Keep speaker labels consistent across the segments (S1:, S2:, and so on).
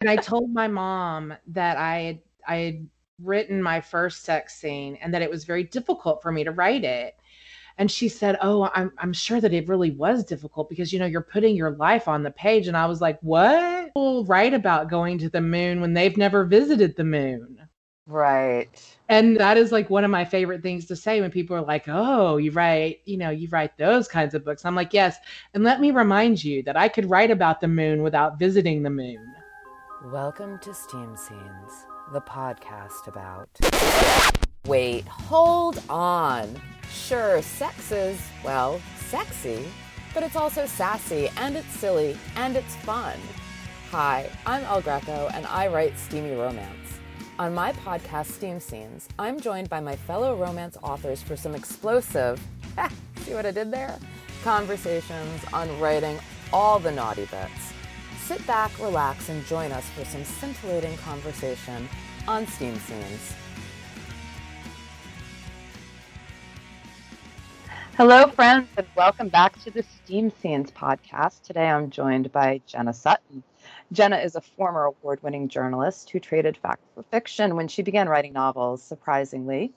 S1: and I told my mom that I had I had written my first sex scene and that it was very difficult for me to write it. And she said, "Oh, I'm I'm sure that it really was difficult because you know you're putting your life on the page." And I was like, "What? People write about going to the moon when they've never visited the moon."
S2: Right.
S1: And that is like one of my favorite things to say when people are like, "Oh, you write, you know, you write those kinds of books." I'm like, "Yes." And let me remind you that I could write about the moon without visiting the moon.
S2: Welcome to Steam Scenes, the podcast about. Wait, hold on. Sure, sex is, well, sexy, but it's also sassy and it's silly and it's fun. Hi, I'm El Greco and I write steamy romance. On my podcast, Steam Scenes, I'm joined by my fellow romance authors for some explosive, see what I did there? Conversations on writing all the naughty bits. Sit back, relax, and join us for some scintillating conversation on Steam Scenes. Hello, friends, and welcome back to the Steam Scenes podcast. Today I'm joined by Jenna Sutton. Jenna is a former award winning journalist who traded fact for fiction when she began writing novels, surprisingly.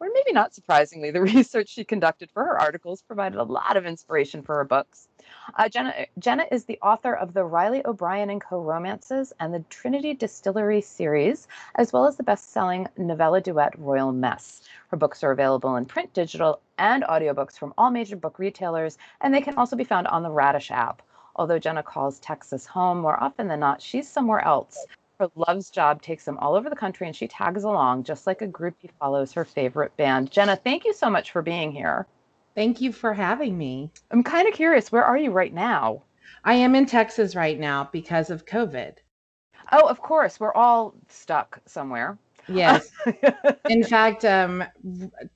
S2: Or maybe not surprisingly, the research she conducted for her articles provided a lot of inspiration for her books. Uh, Jenna, Jenna is the author of the Riley O'Brien and Co. romances and the Trinity Distillery series, as well as the best selling novella duet Royal Mess. Her books are available in print, digital, and audiobooks from all major book retailers, and they can also be found on the Radish app. Although Jenna calls Texas home, more often than not, she's somewhere else. Her love's job takes them all over the country and she tags along just like a groupie follows her favorite band. Jenna, thank you so much for being here.
S1: Thank you for having me.
S2: I'm kind of curious, where are you right now?
S1: I am in Texas right now because of COVID.
S2: Oh, of course. We're all stuck somewhere.
S1: Yes. in fact, um,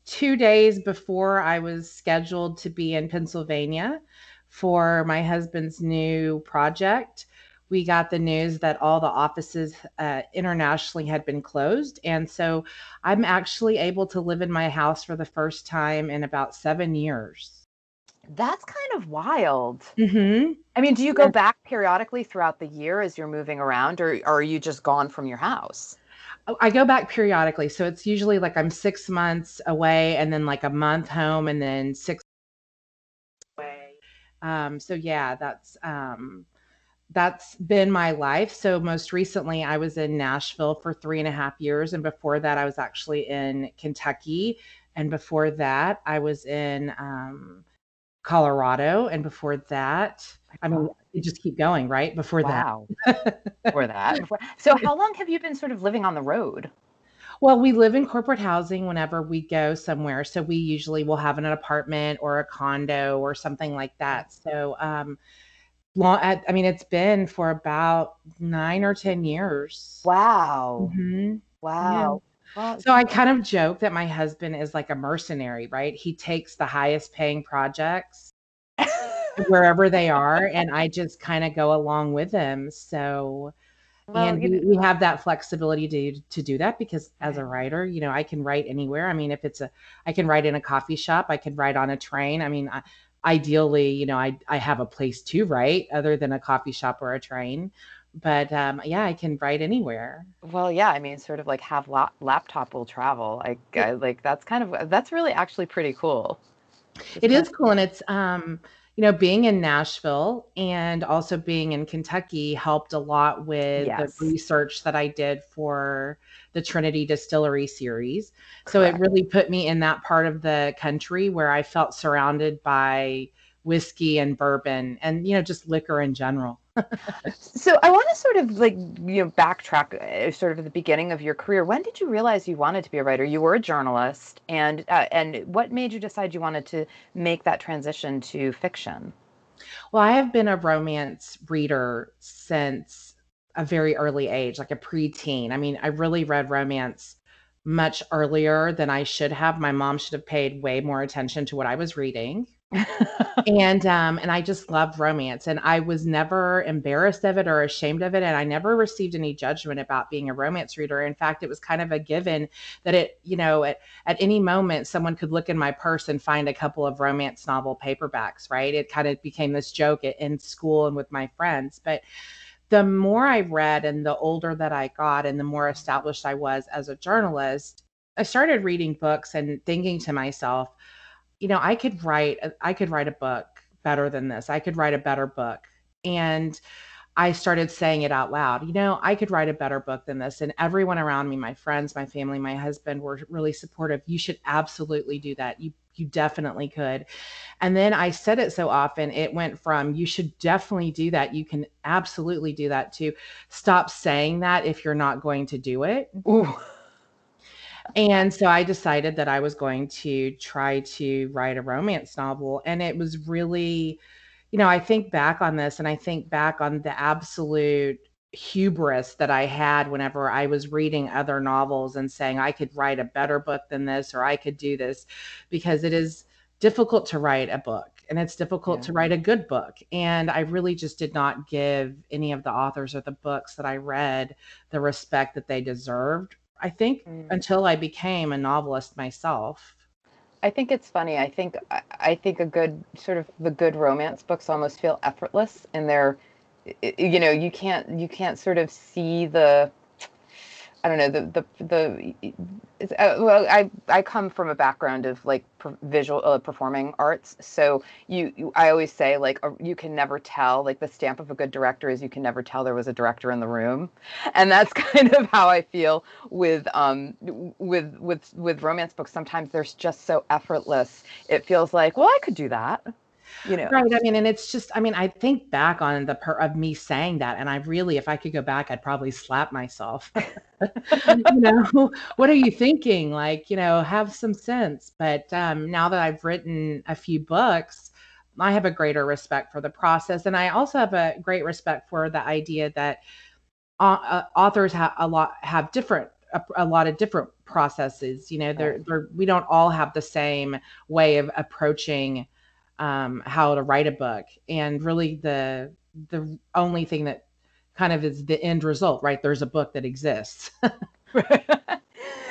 S1: two days before I was scheduled to be in Pennsylvania, for my husband's new project, we got the news that all the offices uh, internationally had been closed. And so I'm actually able to live in my house for the first time in about seven years.
S2: That's kind of wild.
S1: Mm-hmm.
S2: I mean, do you go back periodically throughout the year as you're moving around, or, or are you just gone from your house?
S1: Oh, I go back periodically. So it's usually like I'm six months away and then like a month home and then six um, so yeah, that's um, that's been my life. So most recently, I was in Nashville for three and a half years, and before that, I was actually in Kentucky, and before that, I was in um, Colorado, and before that, I mean, you just keep going, right? Before
S2: wow. that, before that. Before... So, how long have you been sort of living on the road?
S1: Well, we live in corporate housing whenever we go somewhere. So we usually will have an apartment or a condo or something like that. So, um, long, I mean, it's been for about nine or 10 years.
S2: Wow.
S1: Mm-hmm.
S2: Wow.
S1: Yeah. So I kind of joke that my husband is like a mercenary, right? He takes the highest paying projects wherever they are, and I just kind of go along with him. So, well, and we, we have that flexibility to to do that because as a writer, you know, I can write anywhere. I mean, if it's a, I can write in a coffee shop, I can write on a train. I mean, I, ideally, you know, I I have a place to write other than a coffee shop or a train. But um, yeah, I can write anywhere.
S2: Well, yeah, I mean, sort of like have la- laptop will travel. Like, I, like that's kind of that's really actually pretty cool.
S1: It is cool, and it's um you know, being in Nashville and also being in Kentucky helped a lot with yes. the research that I did for the Trinity Distillery series. So it really put me in that part of the country where I felt surrounded by whiskey and bourbon and, you know, just liquor in general
S2: so I want to sort of like you know backtrack uh, sort of at the beginning of your career. When did you realize you wanted to be a writer? You were a journalist, and uh, and what made you decide you wanted to make that transition to fiction?
S1: Well, I have been a romance reader since a very early age, like a preteen. I mean, I really read romance much earlier than I should have. My mom should have paid way more attention to what I was reading and um and I just loved romance and I was never embarrassed of it or ashamed of it and I never received any judgment about being a romance reader. In fact, it was kind of a given that it, you know, at, at any moment someone could look in my purse and find a couple of romance novel paperbacks, right? It kind of became this joke in school and with my friends. But the more I read and the older that I got and the more established I was as a journalist, I started reading books and thinking to myself, you know, I could write I could write a book better than this. I could write a better book. And I started saying it out loud. You know, I could write a better book than this. And everyone around me, my friends, my family, my husband were really supportive. You should absolutely do that. You you definitely could. And then I said it so often, it went from you should definitely do that. You can absolutely do that to stop saying that if you're not going to do it. Ooh. And so I decided that I was going to try to write a romance novel. And it was really you know, I think back on this and I think back on the absolute hubris that I had whenever I was reading other novels and saying I could write a better book than this or I could do this because it is difficult to write a book and it's difficult yeah. to write a good book. And I really just did not give any of the authors or the books that I read the respect that they deserved. I think mm. until I became a novelist myself.
S2: I think it's funny. I think I think a good sort of the good romance books almost feel effortless in their you know, you can't you can't sort of see the I don't know the the the. Uh, well, I I come from a background of like per, visual uh, performing arts, so you, you I always say like uh, you can never tell like the stamp of a good director is you can never tell there was a director in the room, and that's kind of how I feel with um with with with romance books. Sometimes they're just so effortless. It feels like well I could do that you know.
S1: Right i mean and it's just i mean i think back on the part of me saying that and i really if i could go back i'd probably slap myself. You know what are you thinking? Like you know have some sense. But um, now that i've written a few books i have a greater respect for the process and i also have a great respect for the idea that uh, uh, authors have a lot have different a, a, lot of different processes you know they're, they're we don't all have the same way of approaching um, how to write a book. And really the the only thing that kind of is the end result right? There's a book that exists.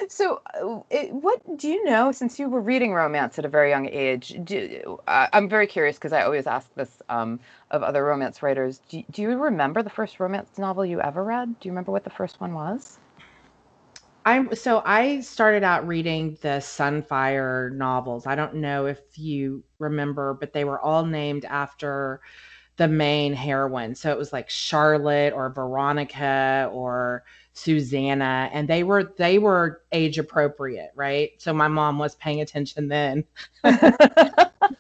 S2: So uh, it, what do you know since you were reading romance at a very young age do, uh, i'm very curious because i always ask this um, of other romance writers. Do, do you remember the first romance novel you ever read? Do you remember what the first one was
S1: I'm so I started out reading the Sunfire novels. I don't know if you remember, but they were all named after the main heroine. So it was like Charlotte or Veronica or Susanna and they were they were age appropriate, right? So my mom was paying attention then.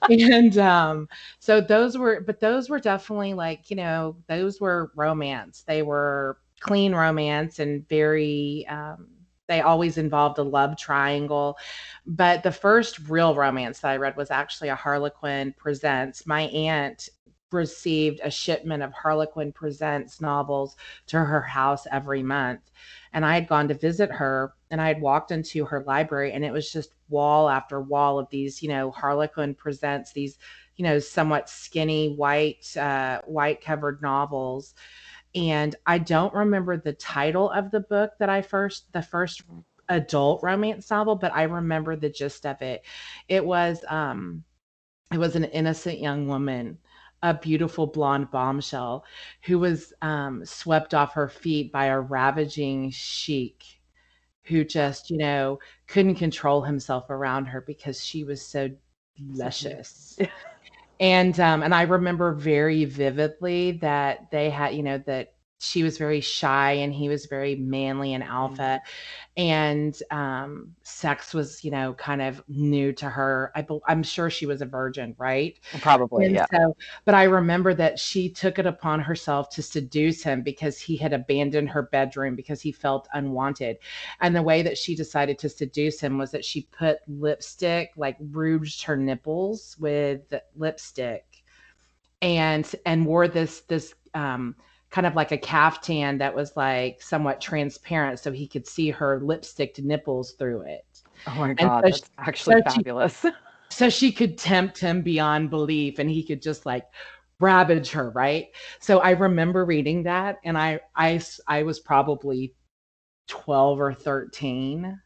S1: and um so those were but those were definitely like, you know, those were romance. They were clean romance and very um they always involved a love triangle. But the first real romance that I read was actually a Harlequin Presents. My aunt received a shipment of Harlequin Presents novels to her house every month. And I had gone to visit her and I had walked into her library and it was just wall after wall of these, you know, Harlequin Presents, these, you know, somewhat skinny white, uh, white covered novels and I don't remember the title of the book that I first the first adult romance novel, but I remember the gist of it. It was um it was an innocent young woman, a beautiful blonde bombshell who was um swept off her feet by a ravaging sheik who just, you know, couldn't control himself around her because she was so luscious. and um and i remember very vividly that they had you know that she was very shy and he was very manly and mm-hmm. alpha. And um, sex was you know kind of new to her. I i'm sure she was a virgin right?
S2: Probably and yeah. so,
S1: but i remember that she took it upon herself to seduce him because he had abandoned her bedroom because he felt unwanted. And the way that she decided to seduce him was that she put lipstick like rouged her nipples with lipstick and and wore this this um kind of like a caftan that was like somewhat transparent so he could see her lipstick nipples through it.
S2: Oh my god, so that's she, actually so fabulous.
S1: She, so she could tempt him beyond belief and he could just like ravage her, right? So I remember reading that and I I I was probably 12 or 13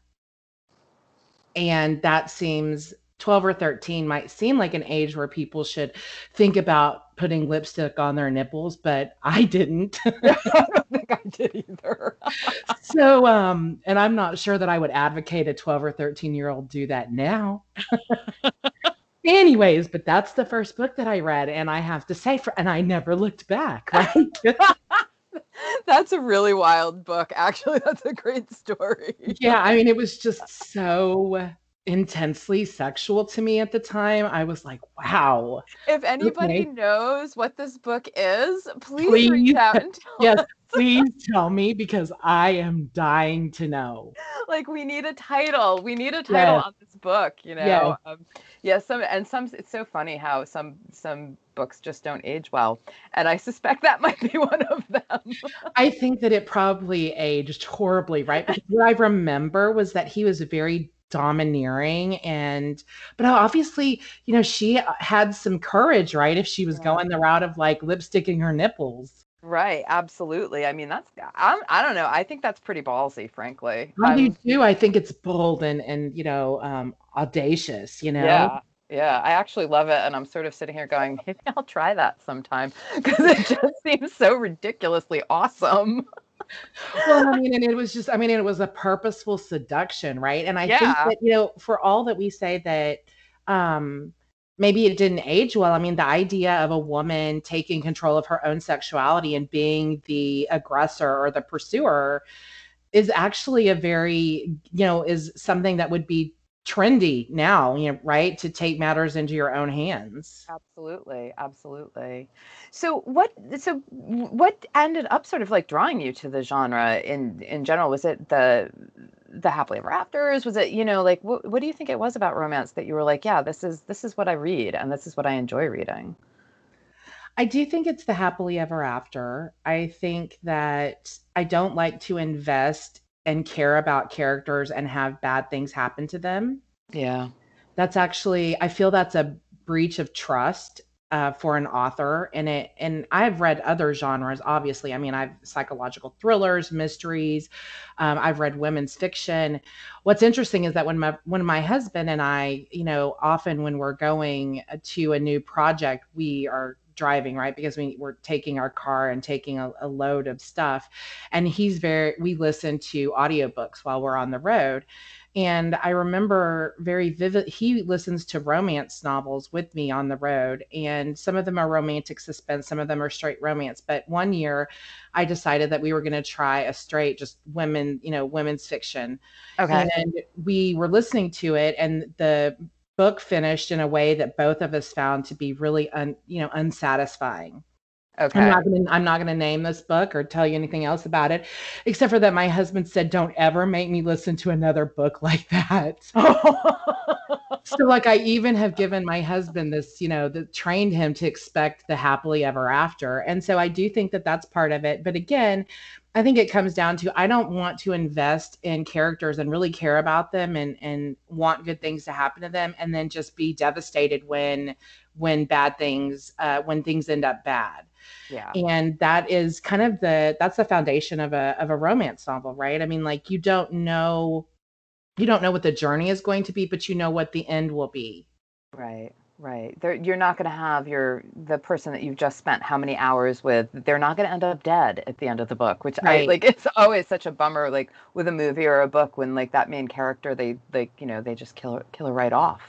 S1: and that seems 12 or 13 might seem like an age where people should think about putting lipstick on their nipples, but I didn't.
S2: I don't think I did either.
S1: so, um, and I'm not sure that I would advocate a 12 or 13 year old do that now. Anyways, but that's the first book that I read, and I have to say, for, and I never looked back. Right?
S2: that's a really wild book. Actually, that's a great story.
S1: yeah, I mean, it was just so intensely sexual to me at the time. I was like, wow.
S2: If anybody okay. knows what this book is, please, please reach out and tell
S1: yes,
S2: us.
S1: please tell me because I am dying to know.
S2: Like we need a title. We need a title yes. on this book, you know. Yes. Um, yeah, some and some it's so funny how some some books just don't age well. And I suspect that might be one of them.
S1: I think that it probably aged horribly, right? Because what I remember was that he was a very domineering. And but obviously you know she had some courage right if she was yeah. going the route of like lipsticking her nipples.
S2: Right absolutely. I mean that's I'm, i don't know. I think that's pretty ballsy frankly.
S1: I do too. I think it's bold and and you know um audacious you know?
S2: Yeah yeah, I actually love it. And I'm sort of sitting here going, maybe I'll try that sometime because it just seems so ridiculously awesome
S1: well, I mean, and it was just, I mean, it was a purposeful seduction, right? And I yeah. think that, you know, for all that we say that um maybe it didn't age well, I mean, the idea of a woman taking control of her own sexuality and being the aggressor or the pursuer is actually a very, you know, is something that would be trendy now, you know, right? To take matters into your own hands.
S2: Absolutely, absolutely. So what so what ended up sort of like drawing you to the genre in in general? Was it the the happily ever afters? Was it, you know, like what what do you think it was about romance that you were like, yeah, this is this is what I read and this is what I enjoy reading?
S1: I do think it's the happily ever after. I think that I don't like to invest and care about characters and have bad things happen to them.
S2: Yeah.
S1: That's actually, I feel that's a breach of trust uh, for an author and it and i've read other genres obviously i mean i've psychological thrillers mysteries um, i've read women's fiction what's interesting is that when my when my husband and i you know often when we're going to a new project we are driving right because we, we're taking our car and taking a, a load of stuff and he's very we listen to audiobooks while we're on the road and I remember very vivid, he listens to romance novels with me on the road. And some of them are romantic suspense, some of them are straight romance. But one year I decided that we were going to try a straight, just women, you know, women's fiction. Okay. And we were listening to it, and the book finished in a way that both of us found to be really un, you know unsatisfying
S2: Okay.
S1: I'm not gonna I'm not gonna name this book or tell you anything else about it, except for that my husband said, Don't ever make me listen to another book like that. so like I even have given my husband this, you know, that trained him to expect the happily ever after. And so I do think that that's part of it. But again, I think it comes down to I don't want to invest in characters and really care about them and and want good things to happen to them and then just be devastated when when bad things uh, when things end up bad.
S2: Yeah.
S1: And that is kind of the that's the foundation of a of a romance novel, right? I mean, like you don't know you don't know what the journey is going to be, but you know what the end will be.
S2: Right. Right. They're, you're not going to have your the person that you've just spent how many hours with. They're not going to end up dead at the end of the book, which right. I like. It's always such a bummer, like with a movie or a book, when like that main character, they like you know they just kill her, kill her right off.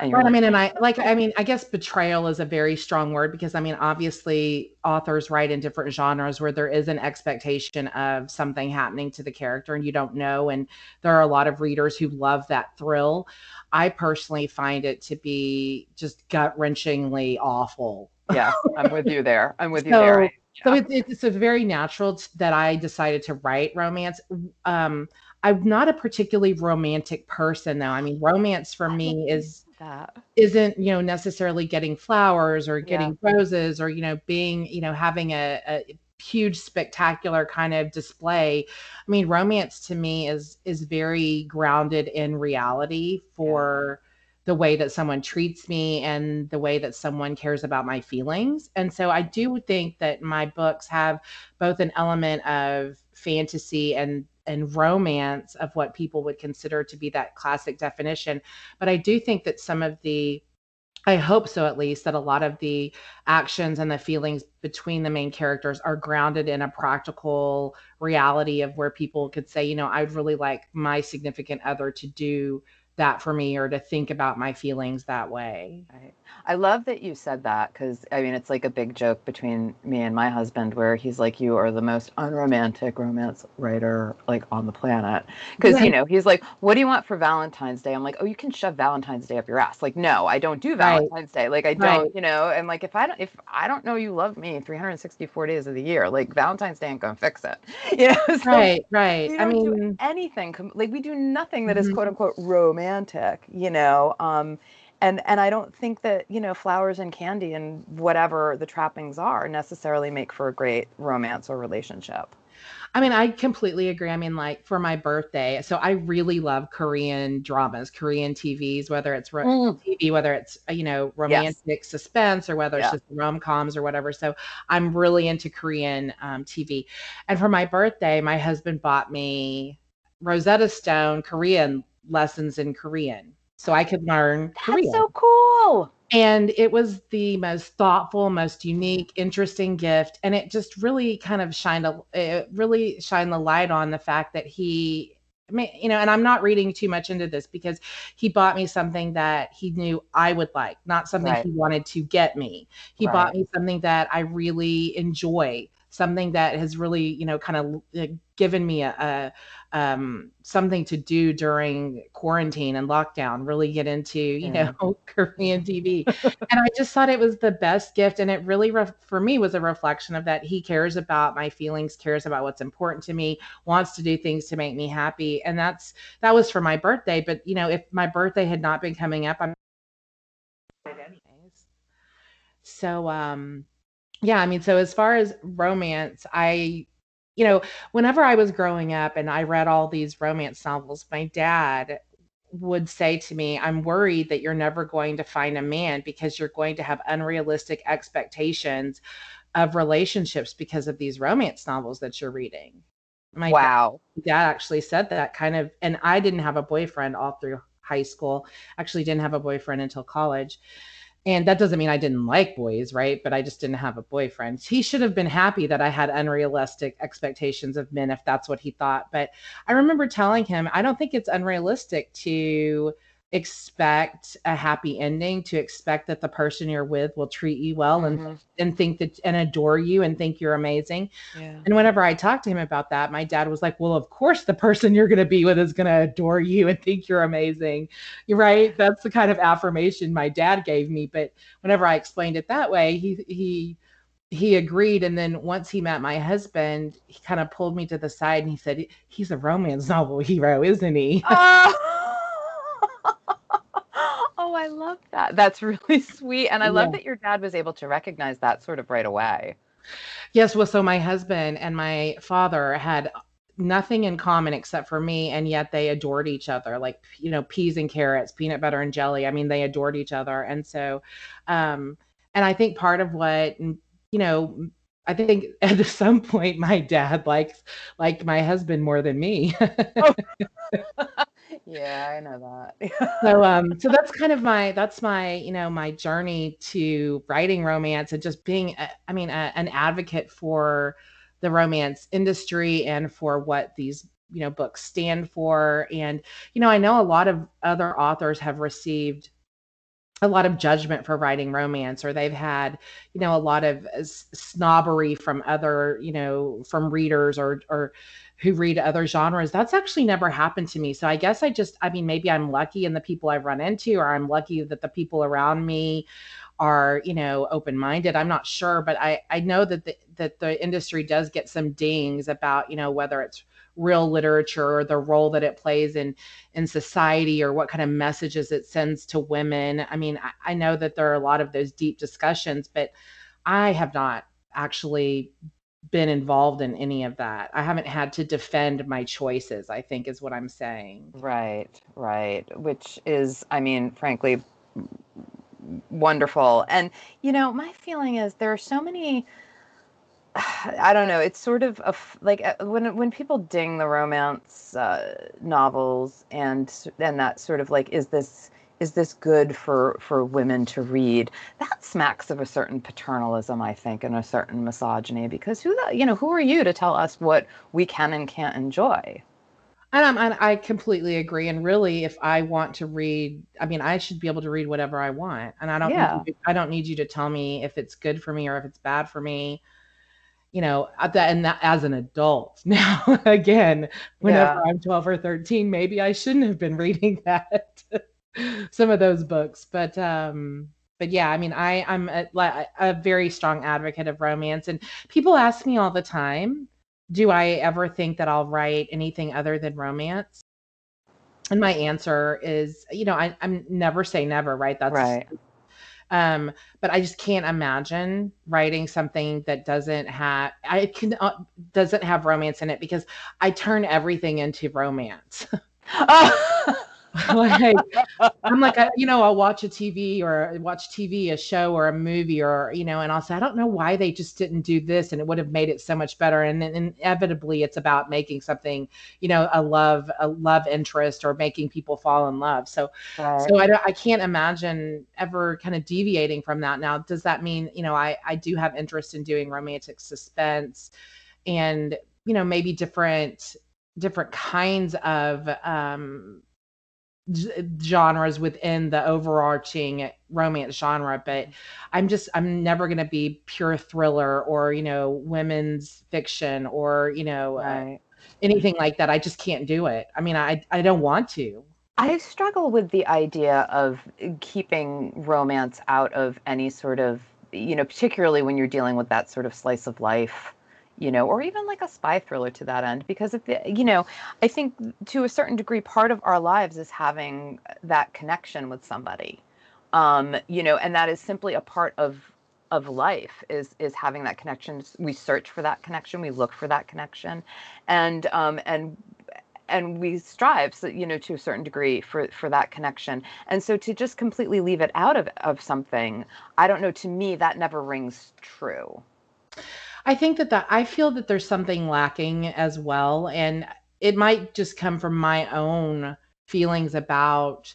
S1: And you're right. Like, I mean, and I like. I mean, I guess betrayal is a very strong word because I mean, obviously, authors write in different genres where there is an expectation of something happening to the character, and you don't know. And there are a lot of readers who love that thrill. I personally find it to be just gut wrenchingly awful.
S2: Yeah, I'm with you there. I'm with you so, there. Yeah.
S1: So it, it's a very natural that I decided to write romance. Um, I'm not a particularly romantic person, though. I mean, romance for me is that. isn't you know necessarily getting flowers or getting yeah. roses or you know being you know having a, a huge spectacular kind of display i mean romance to me is is very grounded in reality for the way that someone treats me and the way that someone cares about my feelings and so i do think that my books have both an element of fantasy and and romance of what people would consider to be that classic definition. But I do think that some of the I hope so, at least, that a lot of the actions and the feelings between the main characters are grounded in a practical reality of where people could say, you know, I'd really like my significant other to do that for me or to think about my feelings that way.
S2: Right. I love that you said that because I mean, it's like a big joke between me and my husband where he's like, You are the most unromantic romance writer like on the planet. Because, right. you know, he's like, What do you want for Valentine's Day? I'm like, Oh, you can shove Valentine's Day up your ass. Like, no, I don't do Valentine's right. Day. Like, I don't, right. you know, and like, if I don't, if I don't know you love me 364 days of the year, like Valentine's Day ain't gonna fix it. You know,
S1: so right, right. I mean,
S2: anything, like, we do nothing that is mm-hmm. quote unquote romantic, you know. Um, and and I don't think that you know flowers and candy and whatever the trappings are necessarily make for a great romance or relationship.
S1: I mean, I completely agree. I mean, like for my birthday, so I really love Korean dramas, Korean TVs, whether it's ro- mm. TV, whether it's uh, you know romantic yes. suspense, or whether it's yeah. just rom coms or whatever. So I'm really into Korean um, TV. And for my birthday, my husband bought me Rosetta Stone Korean lessons in Korean so I could learn
S2: That's
S1: Korean.
S2: so cool.
S1: And it was the most thoughtful, most unique, interesting gift. And it just really kind of shined a it really shined the light on the fact that he I mean, you know, and I'm not reading too much into this because he bought me something that he knew I would like, not something right. he wanted to get me. He right. bought me something that I really enjoy something that has really, you know, kind of uh, given me a, a um, something to do during quarantine and lockdown. Really get into, you yeah. know, Korean TV, and I just thought it was the best gift, and it really, re- for me, was a reflection of that. He cares about my feelings, cares about what's important to me, wants to do things to make me happy, and that's that was for my birthday. But you know, if my birthday had not been coming up, I'm. So, um, yeah, I mean, so as far as romance, I, you know, whenever I was growing up and I read all these romance novels, my dad would say to me, I'm worried that you're never going to find a man because you're going to have unrealistic expectations of relationships because of these romance novels that you're reading.
S2: My wow.
S1: Dad, dad actually said that kind of, and I didn't have a boyfriend all through high school, actually didn't have a boyfriend until college and that doesn't mean I didn't like boys, right? But I just didn't have a boyfriend. He should have been happy that I had unrealistic expectations of men if that's what he thought. But I remember telling him, I don't think it's unrealistic to expect a happy ending to expect that the person you're with will treat you well mm-hmm. and and think that and adore you and think you're amazing yeah. and whenever i talked to him about that my dad was like well of course the person you're going to be with is going to adore you and think you're amazing you're right that's the kind of affirmation my dad gave me but whenever i explained it that way he he he agreed and then once he met my husband he kind of pulled me to the side and he said he's a romance novel hero isn't he oh.
S2: I love that. That's really sweet. And I love that your dad was able to recognize that sort of right away.
S1: Yes. Well, so my husband and my father had nothing in common except for me and yet they adored each other like you know peas and carrots peanut butter and jelly i mean they adored each other and so um and i think part of what you know i think at some point my dad likes liked my husband more than me oh.
S2: Yeah, I know that.
S1: so um so that's kind of my that's my you know my journey to writing romance and just being a, I mean a, an advocate for the romance industry and for what these you know books stand for and you know I know a lot of other authors have received a lot of judgment for writing romance or they've had you know a lot of snobbery from other you know from readers or or who read other genres. That's actually never happened to me. So I guess I just, I mean, maybe I'm lucky in the people I've run into, or I'm lucky that the people around me are, you know, open minded. I'm not sure, but I, I know that the, that the industry does get some dings about, you know, whether it's real literature or the role that it plays in in society or what kind of messages it sends to women. I mean, I, I know that there are a lot of those deep discussions, but I have not actually been involved in any of that. I haven't had to defend my choices, I think is what I'm saying.
S2: Right, right. Which is, I mean, frankly, wonderful. And, you know, my feeling is there are so many I don't know. It's sort of a like uh, when when people ding the romance uh, novels and and that sort of like is this is this good for for women to read? That smacks of a certain paternalism, I think, and a certain misogyny. Because who the you know who are you to tell us what we can and can't enjoy?
S1: And, and I completely agree. And really, if I want to read, I mean, I should be able to read whatever I want, and I don't.
S2: Yeah.
S1: Need I don't need you to tell me if it's good for me or if it's bad for me you know at that and that as an adult now again whenever yeah. i'm 12 or 13 maybe i shouldn't have been reading that some of those books. But um but yeah i mean i i'm a, a very strong advocate of romance. And people ask me all the time do i ever think that i'll write anything other than romance? And my answer is you know I, i'm never say never right? That's
S2: right
S1: um, but I just can't imagine writing something that doesn't have I can uh, doesn't have romance in it because I turn everything into romance. like I'm like I, you know I'll watch a TV or watch TV a show or a movie or you know and I'll say I don't know why they just didn't do this and it would have made it so much better. And then inevitably it's about making something you know a love a love interest or making people fall in love. So right. so I I can't imagine ever kind of deviating from that. Now does that mean you know I I do have interest in doing romantic suspense and you know maybe different different kinds of um genres within the overarching romance genre but i'm just i'm never going to be pure thriller or you know women's fiction or you know uh, right. uh, anything like that. I just can't do it. I mean i i don't want to.
S2: I struggle with the idea of keeping romance out of any sort of you know particularly when you're dealing with that sort of slice of life you know, or even like a spy thriller to that end. Because if the, you know, I think to a certain degree, part of our lives is having that connection with somebody, um, you know, and that is simply a part of of life is is having that connection. We search for that connection, we look for that connection, and um, and and we strive so you know to a certain degree for for that connection and so to just completely leave it out of of something i don't know to me that never rings true
S1: I think that that I feel that there's something lacking as well, and it might just come from my own feelings about,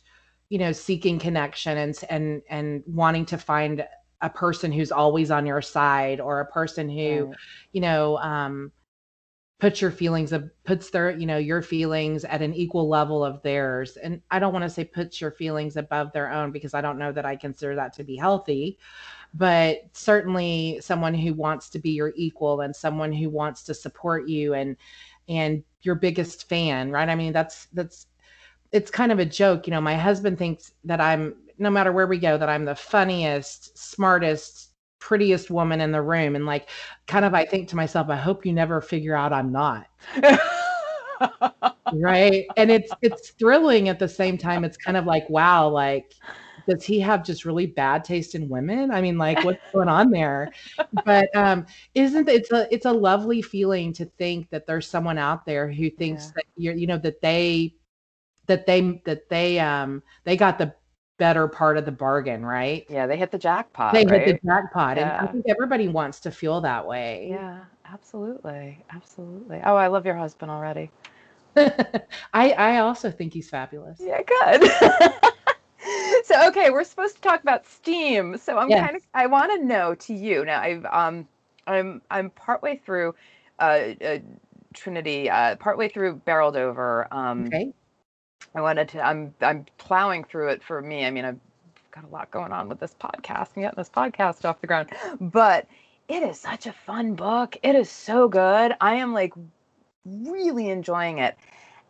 S1: you know, seeking connection and and and wanting to find a person who's always on your side or a person who, right. you know, um, puts your feelings of puts their you know your feelings at an equal level of theirs and i don't want to say puts your feelings above their own because i don't know that i consider that to be healthy but certainly someone who wants to be your equal and someone who wants to support you and and your biggest fan right? I mean that's that's it's kind of a joke. You know my husband thinks that i'm no matter where we go that i'm the funniest smartest prettiest woman in the room. And like kind of i think to myself i hope you never figure out i'm not. Right? And it's it's thrilling at the same time. It's kind of like wow like does he have just really bad taste in women? I mean, like what's going on there? But um, isn't it's a it's a lovely feeling to think that there's someone out there who thinks yeah. that you're you know that they that they that they um they got the better part of the bargain, right?
S2: Yeah, they hit the jackpot.
S1: They
S2: right?
S1: hit the jackpot, yeah. and I think everybody wants to feel that way.
S2: Yeah, absolutely, absolutely. Oh, I love your husband already.
S1: I I also think he's fabulous.
S2: Yeah, good. so okay, we're supposed to talk about Steam. So I'm yes. kind of I want to know to you now. I've um I'm I'm partway through uh, uh Trinity, uh partway through Barreled Over. Um,
S1: okay.
S2: I wanted to. I'm I'm plowing through it for me. I mean, I've got a lot going on with this podcast and getting this podcast off the ground, but it is such a fun book. It is so good. I am like really enjoying it,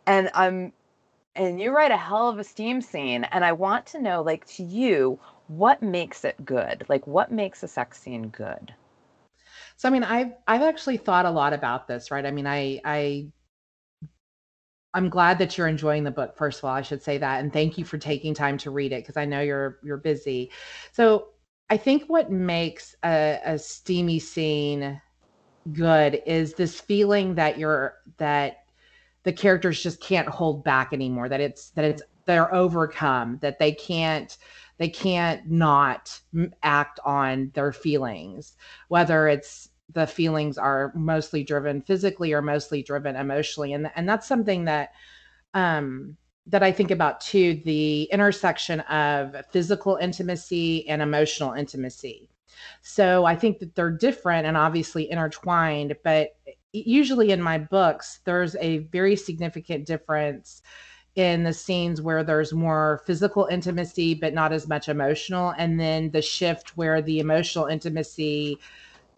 S2: and I'm and you write a hell of a steam scene and i want to know like to you what makes it good? Like what makes a sex scene good?
S1: So i mean i've i've actually thought a lot about this right? I mean i i i'm glad that you're enjoying the book first of all i should say that and thank you for taking time to read it because i know you're you're busy. So i think what makes a, a steamy scene good is this feeling that you're that the characters just can't hold back anymore that it's that it's they're overcome that they can't they can't not act on their feelings whether it's the feelings are mostly driven physically or mostly driven emotionally and and that's something that um that I think about too the intersection of physical intimacy and emotional intimacy. So I think that they're different and obviously intertwined, but usually in my books, there's a very significant difference in the scenes where there's more physical intimacy, but not as much emotional. And then the shift where the emotional intimacy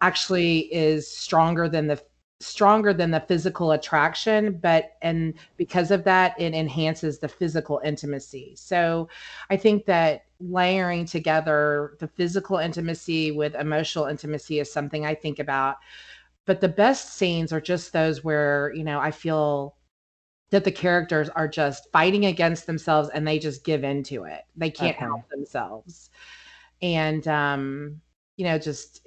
S1: actually is stronger than the stronger than the physical attraction but and because of that it enhances the physical intimacy so i think that layering together the physical intimacy with emotional intimacy is something i think about but the best scenes are just those where you know i feel that the characters are just fighting against themselves and they just give into it they can't okay. help themselves and um you know just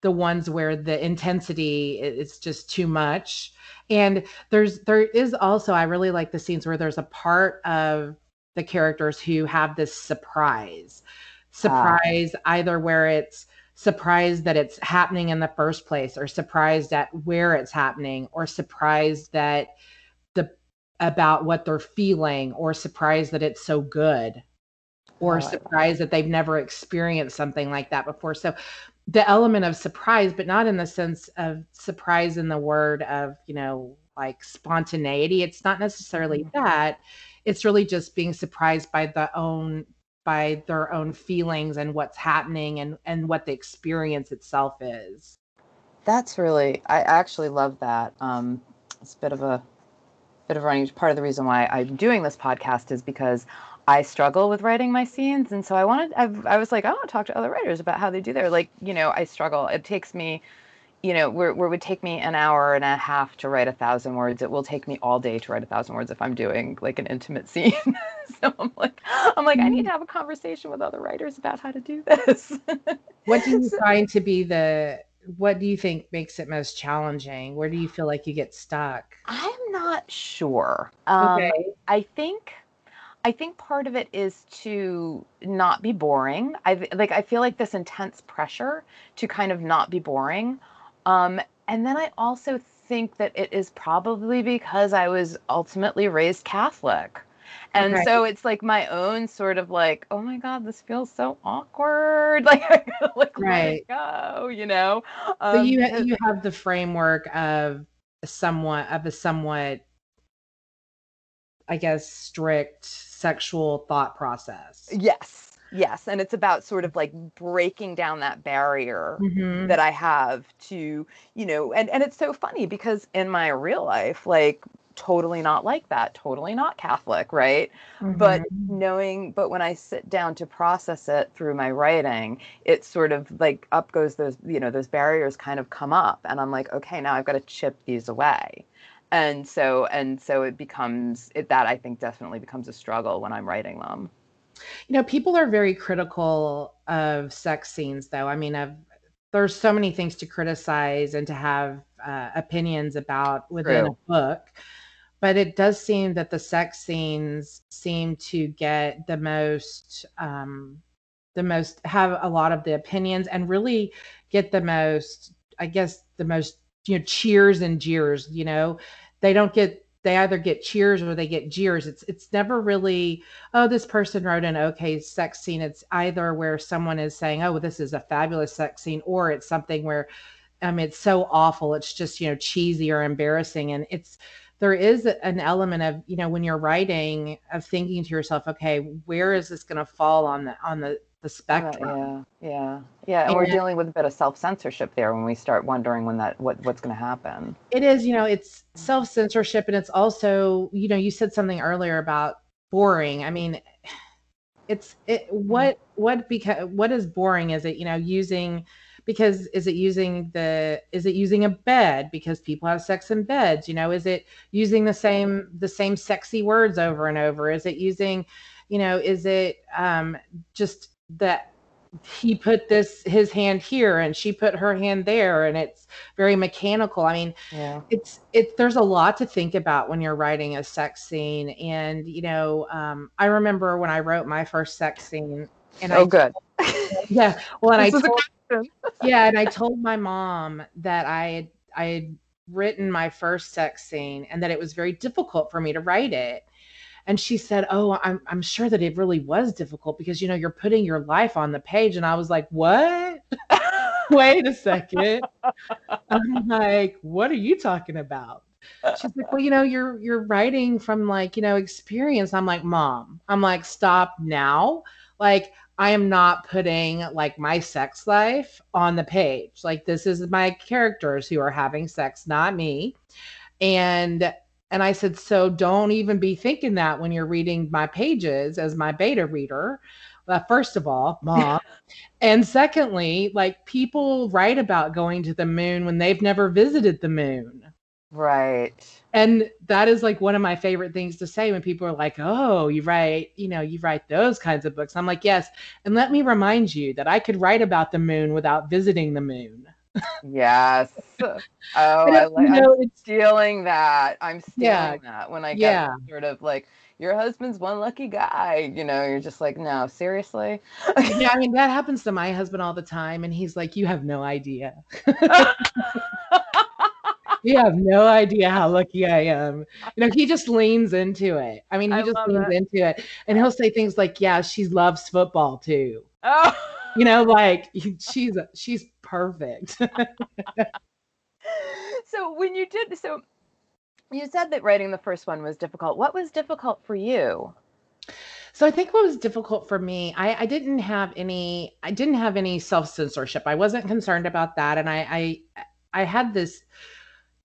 S1: the ones where the intensity is just too much and there's there is also i really like the scenes where there's a part of the characters who have this surprise surprise ah. either where it's surprised that it's happening in the first place or surprised at where it's happening or surprised that the about what they're feeling or surprised that it's so good or oh, surprised that they've never experienced something like that before so the element of surprise, but not in the sense of surprise in the word of, you know, like spontaneity. It's not necessarily mm-hmm. that. It's really just being surprised by the own by their own feelings and what's happening and and what the experience itself is.
S2: That's really I actually love that. Um it's a bit of a bit of running part of the reason why I'm doing this podcast is because I struggle with writing my scenes, and so I wanted. I've, I was like, I want to talk to other writers about how they do their. Like, you know, I struggle. It takes me, you know, where where it would take me an hour and a half to write a thousand words, it will take me all day to write a thousand words if I'm doing like an intimate scene. so I'm like, I'm like, I need to mm-hmm. have a conversation with other writers about how to do this.
S1: what do you find to be the what do you think makes it most challenging? Where do you feel like you get stuck?
S2: I'm not sure. Um, okay. I think I think part of it is to not be boring. I like I feel like this intense pressure to kind of not be boring. Um, and then I also think that it is probably because I was ultimately raised Catholic. And okay. so it's like my own sort of like, oh my God, this feels so awkward. Like, I gotta like right. go, you know?
S1: Um, so you, you have the framework of somewhat of a somewhat I guess, strict sexual thought process.
S2: Yes. Yes. And it's about sort of like breaking down that barrier mm-hmm. that I have to, you know, and, and it's so funny because in my real life, like totally not like that, totally not Catholic, right? Mm-hmm. But knowing, but when I sit down to process it through my writing, it's sort of like up goes those, you know, those barriers kind of come up. And I'm like, okay, now I've got to chip these away and so and so it becomes it, that i think definitely becomes a struggle when i'm writing them
S1: you know people are very critical of sex scenes though i mean of there's so many things to criticize and to have uh, opinions about within True. a book but it does seem that the sex scenes seem to get the most um the most have a lot of the opinions and really get the most i guess the most you know cheers and jeers you know they don't get they either get cheers or they get jeers. It's it's never really oh this person wrote an okay sex scene. It's either where someone is saying oh this is a fabulous sex scene or it's something where um it's so awful. It's just you know cheesy or embarrassing. And it's there is an element of you know when you're writing of thinking to yourself okay where is this going to fall on the on the the spectrum.
S2: yeah, yeah, yeah. And, and we're dealing with a bit of self censorship there when we start wondering when that what what's going to happen.
S1: It is, you know, it's self censorship, and it's also, you know, you said something earlier about boring. I mean, it's it what what because what is boring? Is it you know using because is it using the is it using a bed because people have sex in beds you know is it using the same the same sexy words over and over is it using you know is it um just that he put this his hand here and she put her hand there and it's very mechanical. I mean yeah. it's it's there's a lot to think about when you're writing a sex scene. And you know um, i remember when i wrote my first sex scene
S2: and oh I, good.
S1: Yeah well and i told, yeah, and I told my mom that I had I had written my first sex scene and that it was very difficult for me to write it. And she said, "Oh, I'm I'm sure that it really was difficult because you know you're putting your life on the page." And I was like, "What?" Wait a second. I'm like, "What are you talking about?" She's like, "Well, you know, you're you're writing from like, you know, experience." I'm like, "Mom." I'm like, "Stop now." Like I am not putting like my sex life on the page. Like this is my characters who are having sex, not me. And and I said, so don't even be thinking that when you're reading my pages as my beta reader. Uh, first of all, mom. and secondly, like people write about going to the moon when they've never visited the moon.
S2: Right.
S1: And that is like one of my favorite things to say when people are like, "Oh, you write, you know, you write those kinds of books." I'm like, "Yes." And let me remind you that I could write about the moon without visiting the moon.
S2: Yes. Oh, I like know, I'm stealing that. I'm stealing yeah, that when I get yeah. sort of like your husband's one lucky guy. You know, you're just like, no, seriously.
S1: yeah, I mean that happens to my husband all the time, and he's like, you have no idea you have no idea how lucky I am. You know, he just leans into it. I mean, he I just leans into it. And he'll say things like, Yeah, she loves football too. Oh. You know, like she's she's perfect.
S2: so when you did so you said that writing the first one was difficult. What was difficult for you?
S1: So I think what was difficult for me, I, I didn't have any, I didn't have any self censorship. I wasn't concerned about that, and I, I, I had this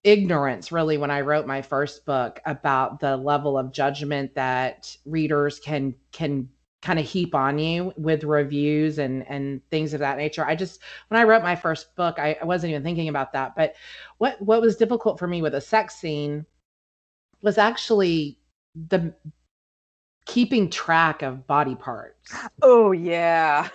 S1: ignorance really when I wrote my first book about the level of judgment that readers can can kind of heap on you with reviews and and things of that nature. I just when I wrote my first book, I, I wasn't even thinking about that. But what what was difficult for me with a sex scene was actually the keeping track of body parts.
S2: Oh yeah.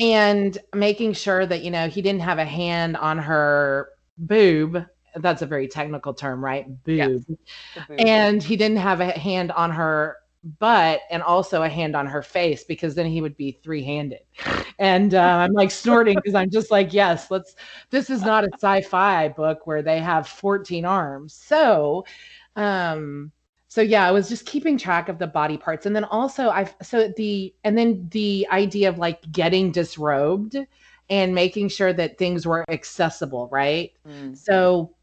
S1: And making sure that, you know, he didn't have a hand on her boob that's a very technical term, right? Boob. Yes. And he didn't have a hand on her butt and also a hand on her face because then he would be three-handed. And uh, I'm like snorting because I'm just like, yes, let's. This is not a sci-fi book where they have 14 arms. So, um, so yeah, I was just keeping track of the body parts, and then also i've so the and then the idea of like getting disrobed and making sure that things were accessible, right? Mm. So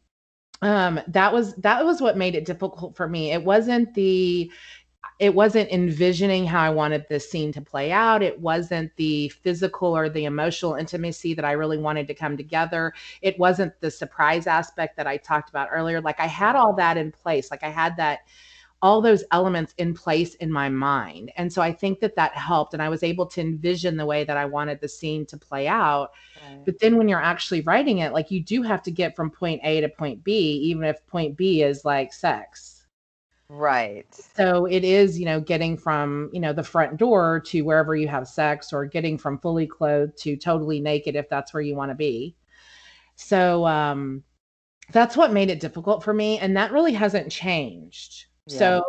S1: um that was that was what made it difficult for me it wasn't the it wasn't envisioning how i wanted this scene to play out it wasn't the physical or the emotional intimacy that i really wanted to come together it wasn't the surprise aspect that i talked about earlier like i had all that in place like i had that all those elements in place in my mind. And so I think that that helped. And I was able to envision the way that I wanted the scene to play out. Right. But then when you're actually writing it, like you do have to get from point A to point B, even if point B is like sex.
S2: Right.
S1: So it is, you know, getting from, you know, the front door to wherever you have sex or getting from fully clothed to totally naked if that's where you want to be. So um that's what made it difficult for me and that really hasn't changed so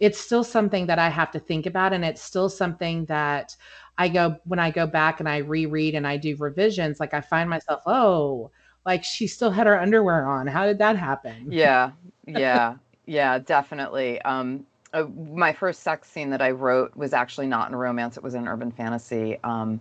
S1: it's still something that I have to think about. And it's still something that I go, when I go back and I reread and I do revisions, like I find myself, oh, like she still had her underwear on. How did that happen?
S2: Yeah. Yeah. Yeah, definitely. Um, uh, my first sex scene that I wrote was actually not in a romance, it was in urban fantasy. Um,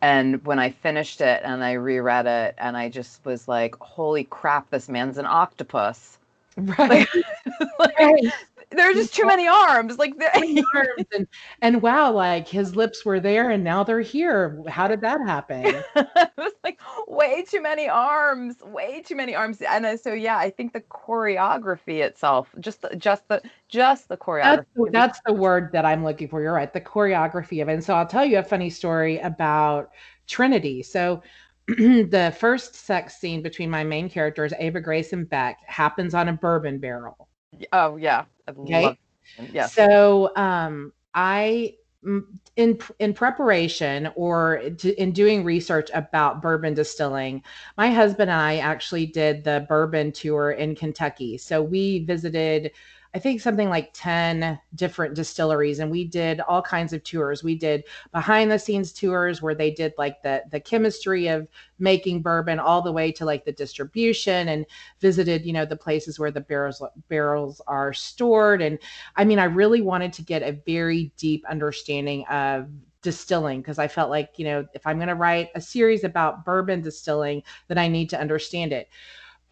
S2: and when I finished it and I reread it, and I just was like, holy crap, this man's an octopus. Right. like, right there are just too many arms. Like arms
S1: and, and wow, like his lips were there and now they're here. How did that happen?
S2: it was like way too many arms, way too many arms. And uh, so yeah, I think the choreography itself, just the, just the just the choreography.
S1: That's, that's the word that I'm looking for. You're right, the choreography of it. And so I'll tell you a funny story about Trinity. So the first sex scene between my main characters, Ava Grace and Beck, happens on a bourbon barrel.
S2: Oh yeah,
S1: okay. Yeah. So um, I in in preparation or to, in doing research about bourbon distilling, my husband and I actually did the bourbon tour in Kentucky. So we visited I think something like 10 different distilleries and we did all kinds of tours. We did behind the scenes tours where they did like the the chemistry of making bourbon all the way to like the distribution and visited, you know, the places where the barrels barrels are stored and I mean, I really wanted to get a very deep understanding of distilling because I felt like, you know, if I'm going to write a series about bourbon distilling, then I need to understand it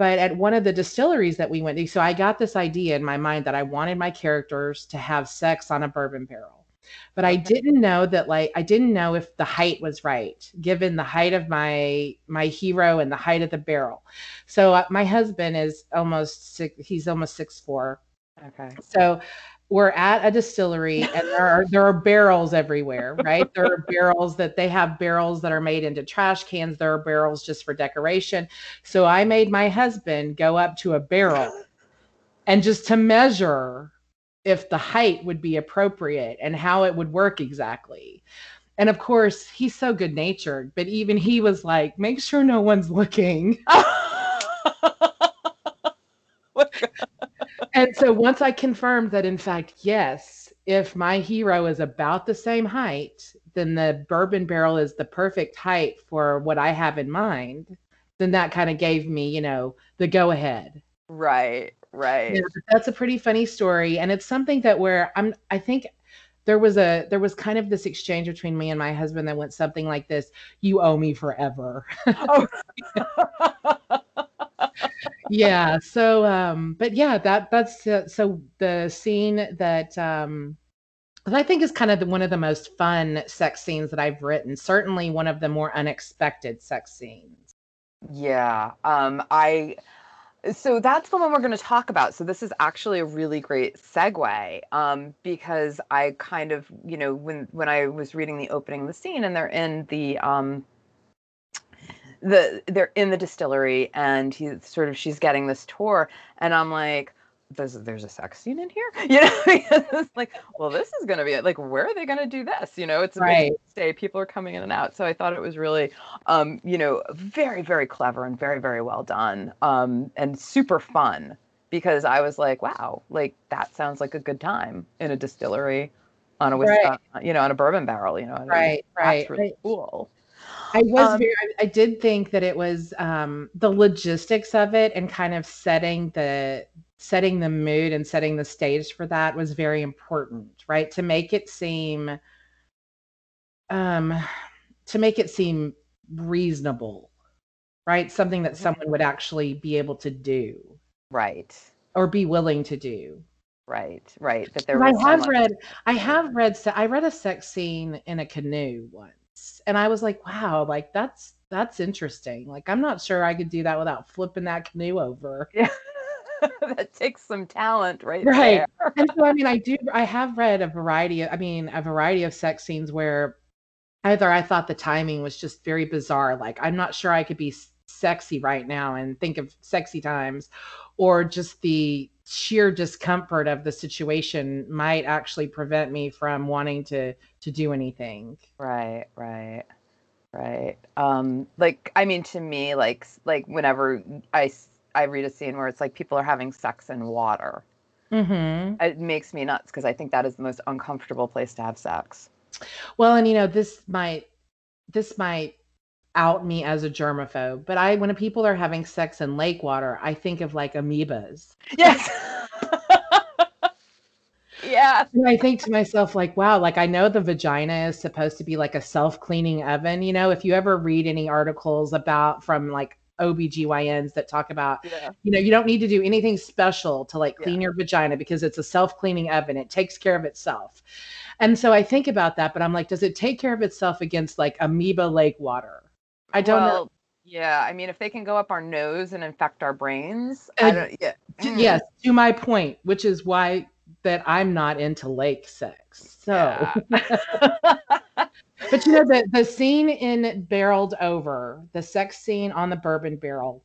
S1: but at one of the distilleries that we went to, so I got this idea in my mind that I wanted my characters to have sex on a bourbon barrel. But I didn't know that like I didn't know if the height was right given the height of my my hero and the height of the barrel. So uh, my husband is almost six, he's almost six four.
S2: Okay.
S1: So we're at a distillery and there are there are barrels everywhere, right? There are barrels that they have barrels that are made into trash cans. There are barrels just for decoration. So I made my husband go up to a barrel and just to measure if the height would be appropriate and how it would work exactly. And of course, he's so good natured, but even he was like, make sure no one's looking. and so once I confirmed that, in fact, yes, if my hero is about the same height, then the bourbon barrel is the perfect height for what I have in mind, then that kind of gave me, you know, the go ahead.
S2: Right, right. Yeah,
S1: that's a pretty funny story. And it's something that where I'm, I think there was a there was kind of this exchange between me and my husband that went something like this you owe me forever oh. yeah. So, um, but yeah, that that's uh, so the scene that um, I think is kind of the, one of the most fun sex scenes that I've written. Certainly, one of the more unexpected sex scenes.
S2: Yeah. Um, I. So that's the one we're going to talk about. So this is actually a really great segue um, because I kind of, you know, when when I was reading the opening of the scene and they're in the um, the they're in the distillery and he's sort of she's getting this tour and i'm like there's there's a sex scene in here you know it's like well this is going to be like where are they going to do this you know it's a right. stay people are coming in and out so i thought it was really um you know very very clever and very very well done um and super fun because i was like wow like that sounds like a good time in a distillery on a whiskey, right. you know on a bourbon barrel you know
S1: right right
S2: that's really
S1: right.
S2: cool
S1: I was um, very, I did think that it was um, the logistics of it and kind of setting the setting the mood and setting the stage for that was very important, right? To make it seem um to make it seem reasonable, right? Something that someone would actually be able to do.
S2: Right.
S1: Or be willing to do.
S2: Right, right. That there
S1: I have read I have read I read a sex scene in a canoe once and I was like, wow, like that's that's interesting. Like I'm not sure I could do that without flipping that canoe over.
S2: Yeah. that takes some talent right
S1: right there. and so i mean i do i have read a variety of i mean a variety of sex scenes where either i thought the timing was just very bizarre like i'm not sure i could be sexy right now and think of sexy times or just the sheer discomfort of the situation might actually prevent me from wanting to to do anything.
S2: Right right right. Um like i mean to me like like whenever i i read a scene where it's like people are having sex in water
S1: mm-hmm.
S2: it makes me nuts because i think that is the most uncomfortable place to have sex.
S1: Well and you know this might this might out me as a germaphobe, but I when people are having sex in lake water, I think of like amoebas.
S2: Yes. yeah.
S1: And I think to myself, like, wow, like I know the vagina is supposed to be like a self-cleaning oven. You know, if you ever read any articles about from like OBGYNs that talk about, yeah. you know, you don't need to do anything special to like clean yeah. your vagina because it's a self-cleaning oven. It takes care of itself. And so I think about that, but I'm like, does it take care of itself against like amoeba lake water? I don't well, know.
S2: Yeah, I mean, if they can go up our nose and infect our brains, uh, I don't. Yeah.
S1: Yes, to my point, which is why that I'm not into lake sex. So, yeah. but you know the the scene in Barreled Over, the sex scene on the bourbon barrel,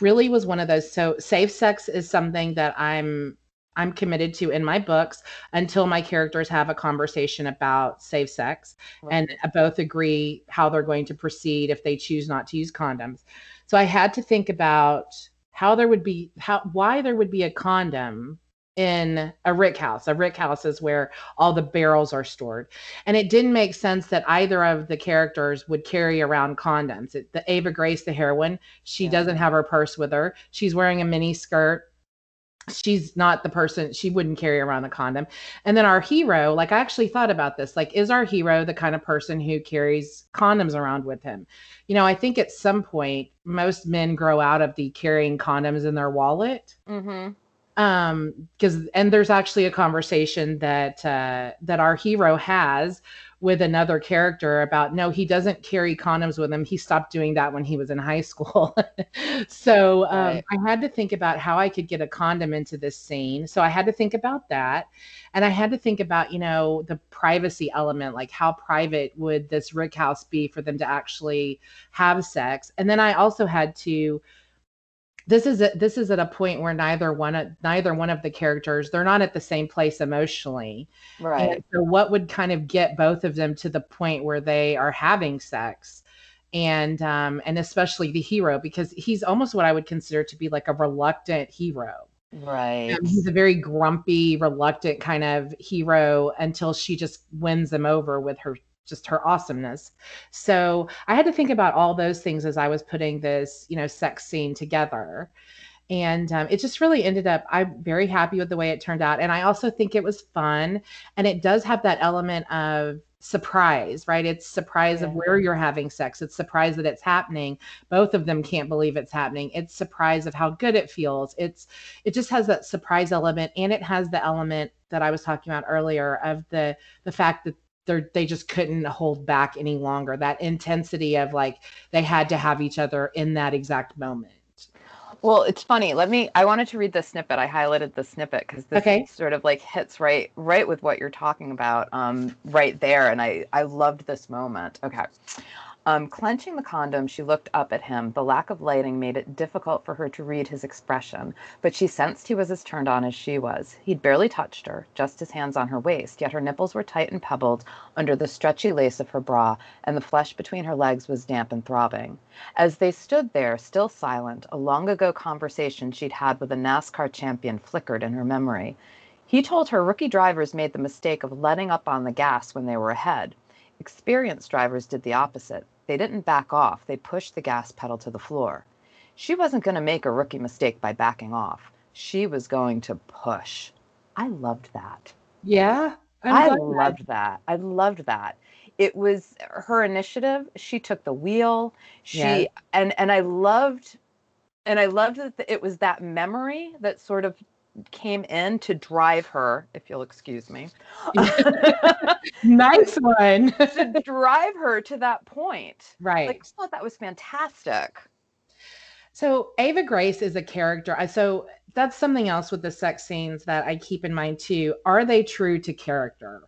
S1: really was one of those. So, safe sex is something that I'm I'm committed to in my books until my characters have a conversation about safe sex right. and both agree how they're going to proceed if they choose not to use condoms. So I had to think about how there would be how why there would be a condom in a rick house. A rick house is where all the barrels are stored. And it didn't make sense that either of the characters would carry around condoms. It, the Ava Grace, the heroine, she yeah. doesn't have her purse with her. She's wearing a mini skirt she's not the person she wouldn't carry around a condom. And then our hero like i actually thought about this like is our hero the kind of person who carries condoms around with him? You know i think at some point most men grow out of the carrying condoms in their wallet. Mm-hmm. Um because and there's actually a conversation that uh that our hero has with another character about no he doesn't carry condoms with him. He stopped doing that when he was in high school. So um, right. i had to think about how i could get a condom into this scene. So i had to think about that. And i had to think about you know the privacy element like how private would this rick house be for them to actually have sex? And then i also had to this is a, this is at a point where neither one neither one of the characters they're not at the same place emotionally.
S2: Right. and
S1: so what would kind of get both of them to the point where they are having sex? And um and especially the hero because he's almost what i would consider to be like a reluctant hero.
S2: Right. Um,
S1: he's a very grumpy reluctant kind of hero until she just wins him over with her just her awesomeness. So I had to think about all those things as I was putting this, you know, sex scene together. And um, it just really ended up, I'm very happy with the way it turned out. And I also think it was fun. And it does have that element of surprise, right? It's surprise yeah. of where you're having sex. It's surprise that it's happening. Both of them can't believe it's happening. It's surprise of how good it feels. It's it just has that surprise element and it has the element that I was talking about earlier of the the fact that they they just couldn't hold back any longer. That intensity of like they had to have each other in that exact moment.
S2: Well, it's funny. Let me. I wanted to read the snippet. I highlighted the snippet because this okay. sort of like hits right, right with what you're talking about, um, right there. And I, I loved this moment. Okay, um, clenching the condom, she looked up at him. The lack of lighting made it difficult for her to read his expression, but she sensed he was as turned on as she was. He'd barely touched her, just his hands on her waist, yet her nipples were tight and pebbled under the stretchy lace of her bra, and the flesh between her legs was damp and throbbing. As they stood there, still silent, a long ago conversation she'd had with a NASCAR champion flickered in her memory. He told her rookie drivers made the mistake of letting up on the gas when they were ahead. Experienced drivers did the opposite. They didn't back off, they pushed the gas pedal to the floor. She wasn't going to make a rookie mistake by backing off. She was going to push. I loved that.
S1: Yeah.
S2: I loved that. I loved that. It was her initiative. She took the wheel. She yeah. and and I loved and I loved that it was that memory that sort of came in to drive her, if you'll excuse me.
S1: nice one.
S2: to drive her to that point.
S1: Right.
S2: Like, I thought that was fantastic.
S1: So Ava Grace is a character. So that's something else with the sex scenes that I keep in mind too. Are they true to character?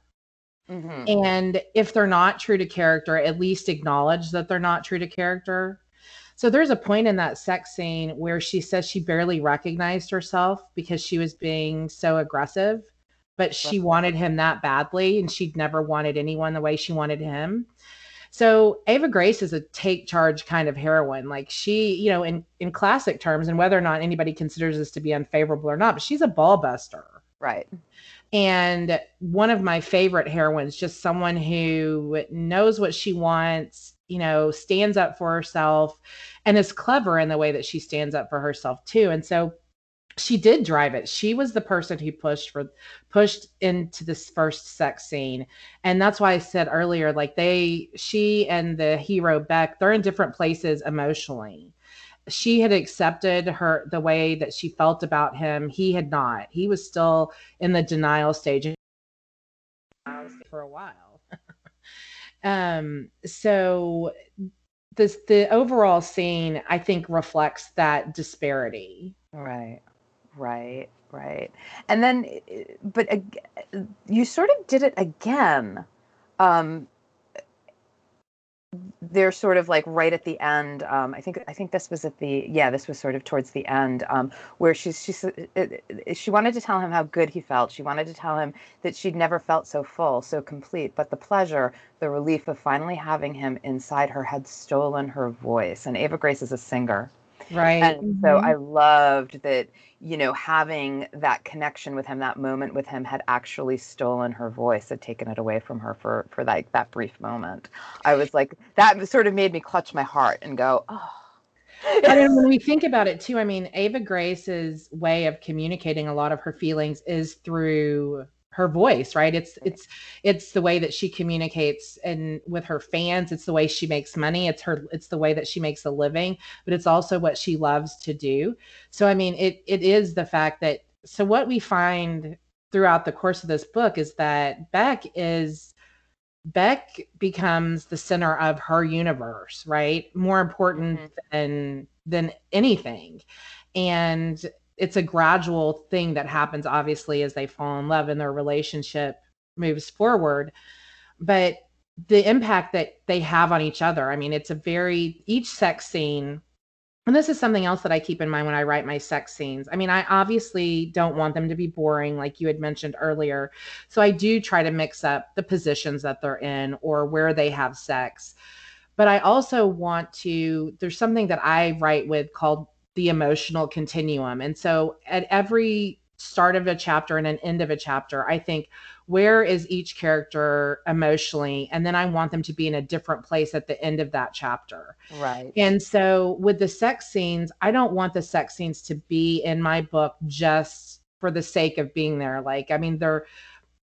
S1: Mm-hmm. And if they're not true to character, at least acknowledge that they're not true to character. So there's a point in that sex scene where she says she barely recognized herself because she was being so aggressive, but she wanted him that badly and she'd never wanted anyone the way she wanted him. So Ava Grace is a take charge kind of heroine. Like she, you know, in in classic terms, and whether or not anybody considers this to be unfavorable or not, but she's a ball buster.
S2: Right.
S1: And one of my favorite heroines, just someone who knows what she wants, you know, stands up for herself and is clever in the way that she stands up for herself too. And so she did drive it. She was the person who pushed for pushed into this first sex scene. And that's why I said earlier like they she and the hero Beck, they're in different places emotionally. She had accepted her the way that she felt about him. He had not. He was still in the denial stage for a while. Um, so this the overall scene I think reflects that disparity.
S2: Right. Right. Right. And then but uh, you sort of did it again. Um they're sort of like right at the end. Um, I think I think this was at the yeah this was sort of towards the end um, where she's she she wanted to tell him how good he felt. She wanted to tell him that she'd never felt so full, so complete. But the pleasure, the relief of finally having him inside her had stolen her voice. And Ava Grace is a singer,
S1: Right.
S2: And so mm-hmm. I loved that, you know, having that connection with him, that moment with him had actually stolen her voice, had taken it away from her for for like that brief moment. I was like, that sort of made me clutch my heart and go, oh.
S1: and when we think about it too, I mean, Ava Grace's way of communicating a lot of her feelings is through her voice right? It's it's it's the way that she communicates and with her fans. It's the way she makes money. It's her it's the way that she makes a living but it's also what she loves to do. So i mean it it is the fact that so what we find throughout the course of this book is that beck is beck becomes the center of her universe right? More important mm-hmm. than than anything. And it's a gradual thing that happens obviously as they fall in love and their relationship moves forward. But the impact that they have on each other i mean it's a very each sex scene and this is something else that i keep in mind when i write my sex scenes. I mean i obviously don't want them to be boring like you had mentioned earlier. So i do try to mix up the positions that they're in or where they have sex. But i also want to there's something that i write with called the emotional continuum. And so at every start of a chapter and an end of a chapter, I think, where is each character emotionally? And then I want them to be in a different place at the end of that chapter.
S2: Right.
S1: And so with the sex scenes, I don't want the sex scenes to be in my book just for the sake of being there. Like, I mean, they're,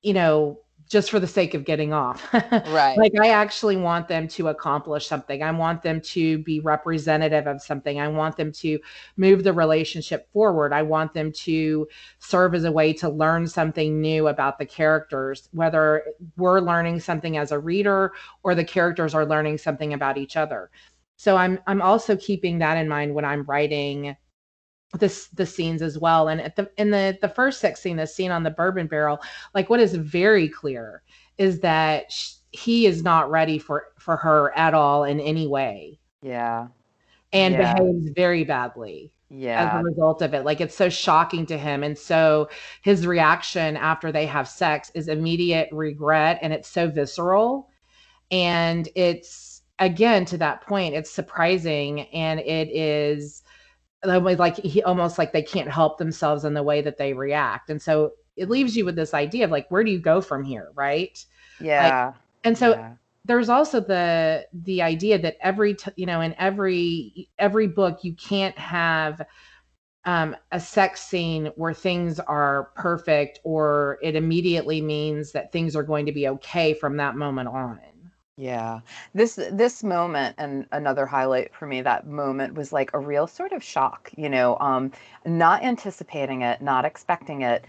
S1: you know, just for the sake of getting off.
S2: right.
S1: Like I actually want them to accomplish something. I want them to be representative of something. I want them to move the relationship forward. I want them to serve as a way to learn something new about the characters, whether we're learning something as a reader or the characters are learning something about each other. So I'm I'm also keeping that in mind when I'm writing the the scenes as well. And at the in the the first sex scene, the scene on the bourbon barrel, like what is very clear is that sh- he is not ready for for her at all in any way.
S2: Yeah.
S1: And yeah. behaves very badly.
S2: Yeah.
S1: As a result of it. Like it's so shocking to him. And so his reaction after they have sex is immediate regret and it's so visceral. And it's again to that point, it's surprising and it is like he almost like they can't help themselves in the way that they react. And so it leaves you with this idea of like where do you go from here right?
S2: Yeah.
S1: like, and so
S2: yeah.
S1: there's also the the idea that every t- you know in every every book you can't have um, a sex scene where things are perfect or it immediately means that things are going to be okay from that moment on
S2: yeah. This this moment and another highlight for me that moment was like a real sort of shock, you know, um not anticipating it, not expecting it.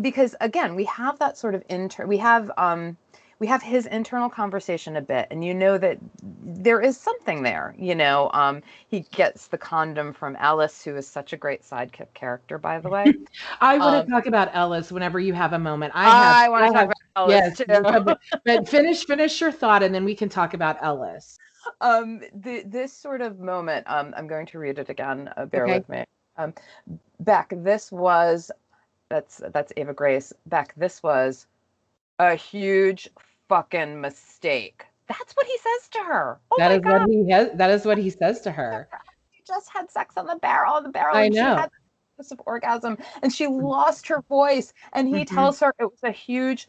S2: Because again, we have that sort of inter we have um we have his internal conversation a bit and you know that there is something there you know um, he gets the condom from ellis who is such a great sidekick character by the way.
S1: I want um, to talk about ellis whenever you have a moment.
S2: I have i want to talk about
S1: ellis yes, too. but finish finish your thought and then we can talk about ellis
S2: um the, this sort of moment um i'm going to read it again uh, bear okay. with me. Um beck this was that's that's ava grace. Beck this was a huge fucking mistake. That's what he says to her.
S1: Oh that is God. what he has. That is what he says to her.
S2: He just had sex on the barrel. On the barrel.
S1: I know.
S2: She had of orgasm, and she lost her voice. And he mm-hmm. tells her it was a huge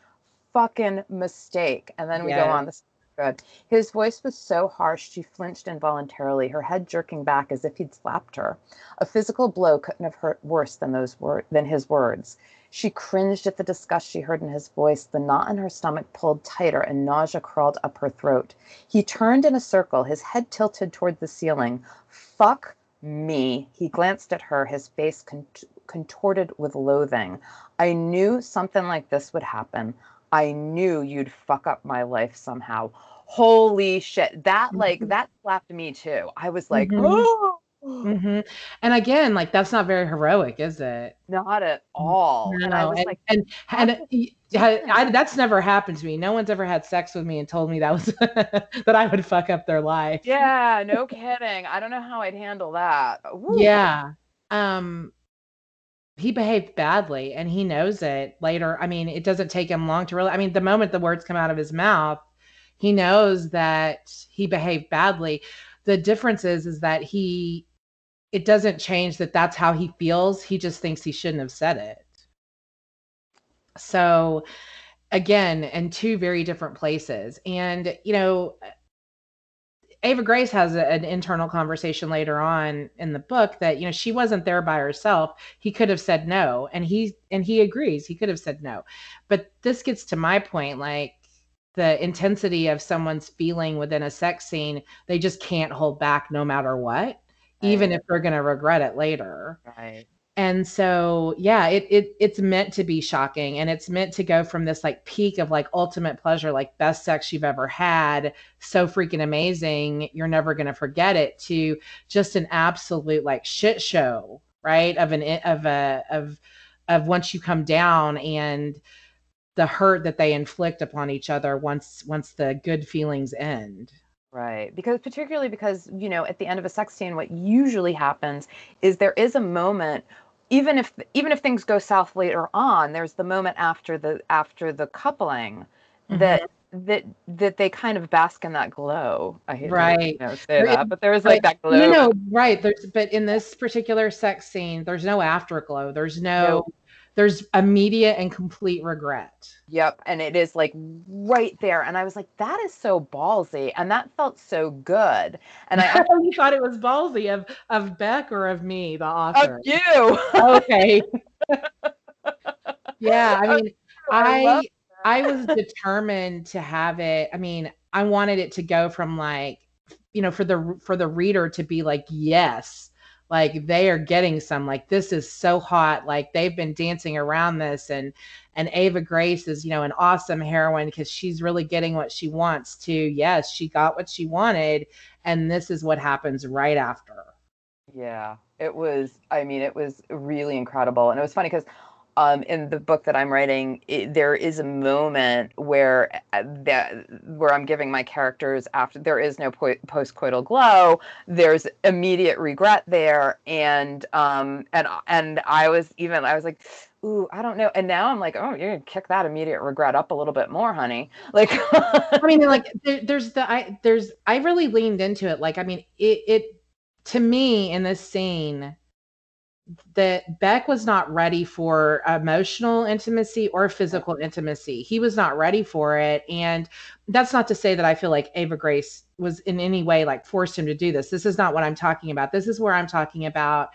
S2: fucking mistake. And then we yes. go on. This good. His voice was so harsh she flinched involuntarily, her head jerking back as if he'd slapped her. A physical blow couldn't have hurt worse than those wor- than his words. She cringed at the disgust she heard in his voice. The knot in her stomach pulled tighter and nausea crawled up her throat. He turned in a circle, his head tilted toward the ceiling. Fuck me. He glanced at her, his face cont- contorted with loathing. I knew something like this would happen. I knew you'd fuck up my life somehow. Holy shit. That, like, mm-hmm. that slapped me too. I was like, mm-hmm. oh
S1: hmm And again, like that's not very heroic, is it?
S2: Not at all.
S1: No, and I was and, like, and, and, and I, that's never happened to me. No one's ever had sex with me and told me that was that I would fuck up their life.
S2: Yeah, no kidding. I don't know how I'd handle that.
S1: Woo. Yeah. Um he behaved badly and he knows it later. I mean, it doesn't take him long to really I mean, the moment the words come out of his mouth, he knows that he behaved badly. The difference is is that he it doesn't change that that's how he feels. He just thinks he shouldn't have said it. So, again, in two very different places. And, you know, Ava Grace has a, an internal conversation later on in the book that you know she wasn't there by herself. He could have said no, and he and he agrees. He could have said no, but this gets to my point. Like the intensity of someone's feeling within a sex scene, they just can't hold back no matter what, right. even if they're going to regret it later.
S2: Right
S1: and so yeah it, it it's meant to be shocking and it's meant to go from this like peak of like ultimate pleasure like best sex you've ever had so freaking amazing you're never going to forget it to just an absolute like shit show right of an of a of of once you come down and the hurt that they inflict upon each other once once the good feelings end
S2: Right. Because particularly because, you know, at the end of a sex scene what usually happens is there is a moment even if even if things go south later on, there's the moment after the after the coupling mm-hmm. that that that they kind of bask in that glow. I hate right. to you know, say that, but there's like that glow.
S1: You know, right. There's but in this particular sex scene, there's no afterglow. There's no, no there's immediate and complete regret.
S2: Yep. And it is like right there. And I was like, that is so ballsy. And that felt so good. And I
S1: you thought it was ballsy of of Beck or of me, the author.
S2: Of you.
S1: okay. yeah. I mean, I I was determined to have it. I mean, I wanted it to go from like, you know, for the for the reader to be like, yes, like they are getting some like this is so hot like they've been dancing around this and and ava grace is you know an awesome heroine because she's really getting what she wants to yes she got what she wanted and this is what happens right after.
S2: Yeah it was i mean it was really incredible and it was funny because um, in the book that I'm writing, it, there is a moment where uh, that where I'm giving my characters after there is no po- postcoital glow. There's immediate regret there, and um, and and I was even I was like, ooh, I don't know. And now I'm like, oh, you're gonna kick that immediate regret up a little bit more, honey. Like,
S1: I mean, like there, there's the I there's I really leaned into it. Like, I mean, it it to me in this scene that Beck was not ready for emotional intimacy or physical intimacy. He was not ready for it. And that's not to say that I feel like Ava Grace was in any way like forced him to do this. This is not what I'm talking about. This is where I'm talking about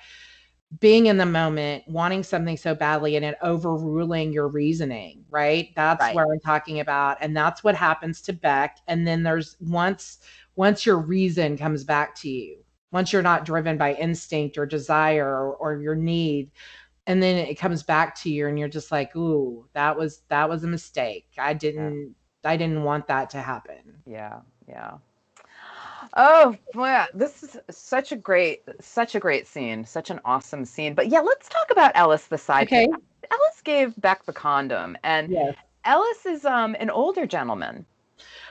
S1: being in the moment, wanting something so badly and it overruling your reasoning, right? That's right. where I'm talking about. And that's what happens to Beck. And then there's once once your reason comes back to you once you're not driven by instinct or desire or, or your need and then it comes back to you and you're just like ooh that was that was a mistake i didn't yeah. i didn't want that to happen
S2: yeah yeah oh boy this is such a great such a great scene such an awesome scene but yeah let's talk about ellis the side okay. ellis gave beck the condom and yes. ellis is um an older gentleman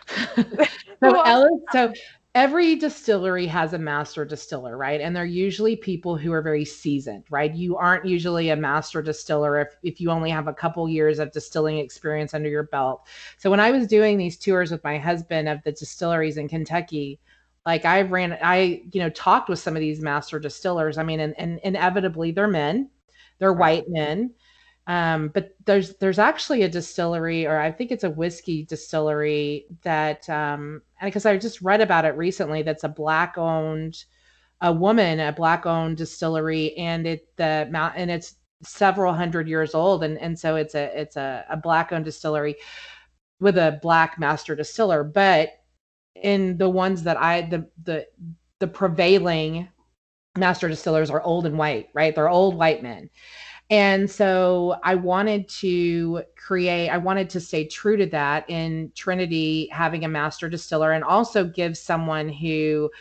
S1: so ellis so every distillery has a master distiller, right? And they're usually people who are very seasoned, right? You aren't usually a master distiller if, if you only have a couple years of distilling experience under your belt. So when I was doing these tours with my husband of the distilleries in Kentucky, like I ran, I, you know, talked with some of these master distillers. I mean, and, and inevitably they're men, they're white men um, but there's there's actually a distillery, or I think it's a whiskey distillery that, um, because I just read about it recently, that's a black owned, a woman, a black owned distillery, and it the and it's several hundred years old, and and so it's a it's a, a black owned distillery with a black master distiller, but in the ones that I the the the prevailing master distillers are old and white, right? They're old white men. And so I wanted to create, I wanted to stay true to that in Trinity having a master distiller and also give someone who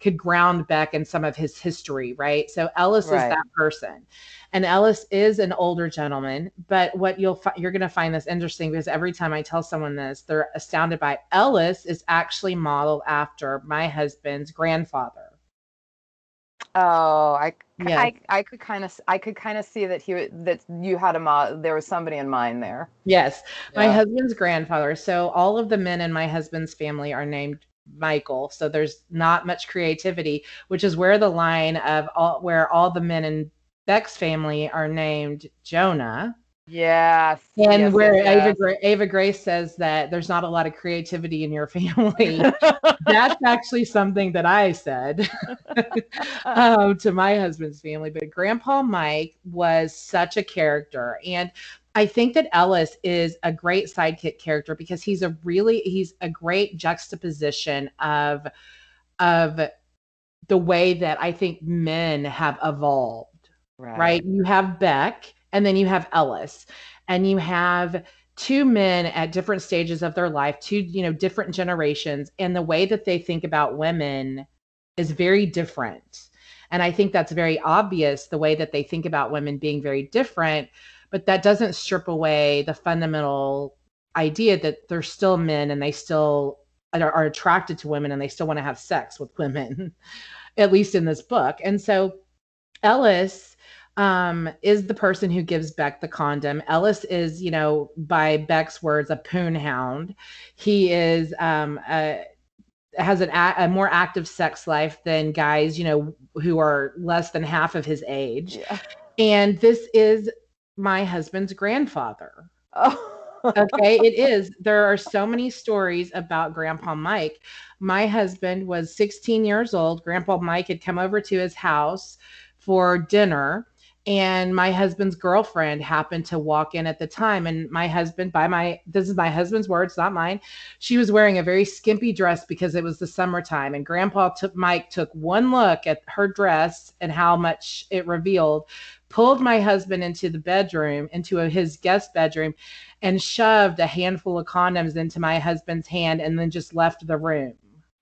S1: could ground Beck in some of his history, right? So Ellis right. is that person. And Ellis is an older gentleman, but what you'll fi- you're going to find this interesting because every time I tell someone this, they're astounded by Ellis is actually modeled after my husband's grandfather.
S2: Oh, I, yeah. I, I could kind of, I could kind of see that he, that you had a, there was somebody in mind there.
S1: Yes, yeah. my husband's grandfather. So all of the men in my husband's family are named Michael. So there's not much creativity, which is where the line of all where all the men in Beck's family are named Jonah.
S2: Yes.
S1: And
S2: yes,
S1: where
S2: yes,
S1: Ava,
S2: yes.
S1: Gra- Ava Grace says that there's not a lot of creativity in your family. That's actually something that I said um, to my husband's family. But Grandpa Mike was such a character. And I think that Ellis is a great sidekick character because he's a really he's a great juxtaposition of of the way that I think men have evolved right. You have Beck and then you have Ellis and you have two men at different stages of their life, two, you know, different generations and the way that they think about women is very different. And I think that's very obvious the way that they think about women being very different, but that doesn't strip away the fundamental idea that they're still men and they still are, are attracted to women and they still want to have sex with women, at least in this book. And so Ellis um, is the person who gives Beck the condom. Ellis is, you know, by Beck's words, a poon hound. He is um, a, has an a, a, more active sex life than guys, you know, who are less than half of his age.
S2: Yeah.
S1: And this is my husband's grandfather.
S2: Oh.
S1: okay, it is. There are so many stories about Grandpa Mike. My husband was 16 years old. Grandpa Mike had come over to his house for dinner and my husband's girlfriend happened to walk in at the time and my husband by my this is my husband's words not mine. She was wearing a very skimpy dress because it was the summertime and grandpa took mike took one look at her dress and how much it revealed pulled my husband into the bedroom into a, his guest bedroom and shoved a handful of condoms into my husband's hand and then just left the room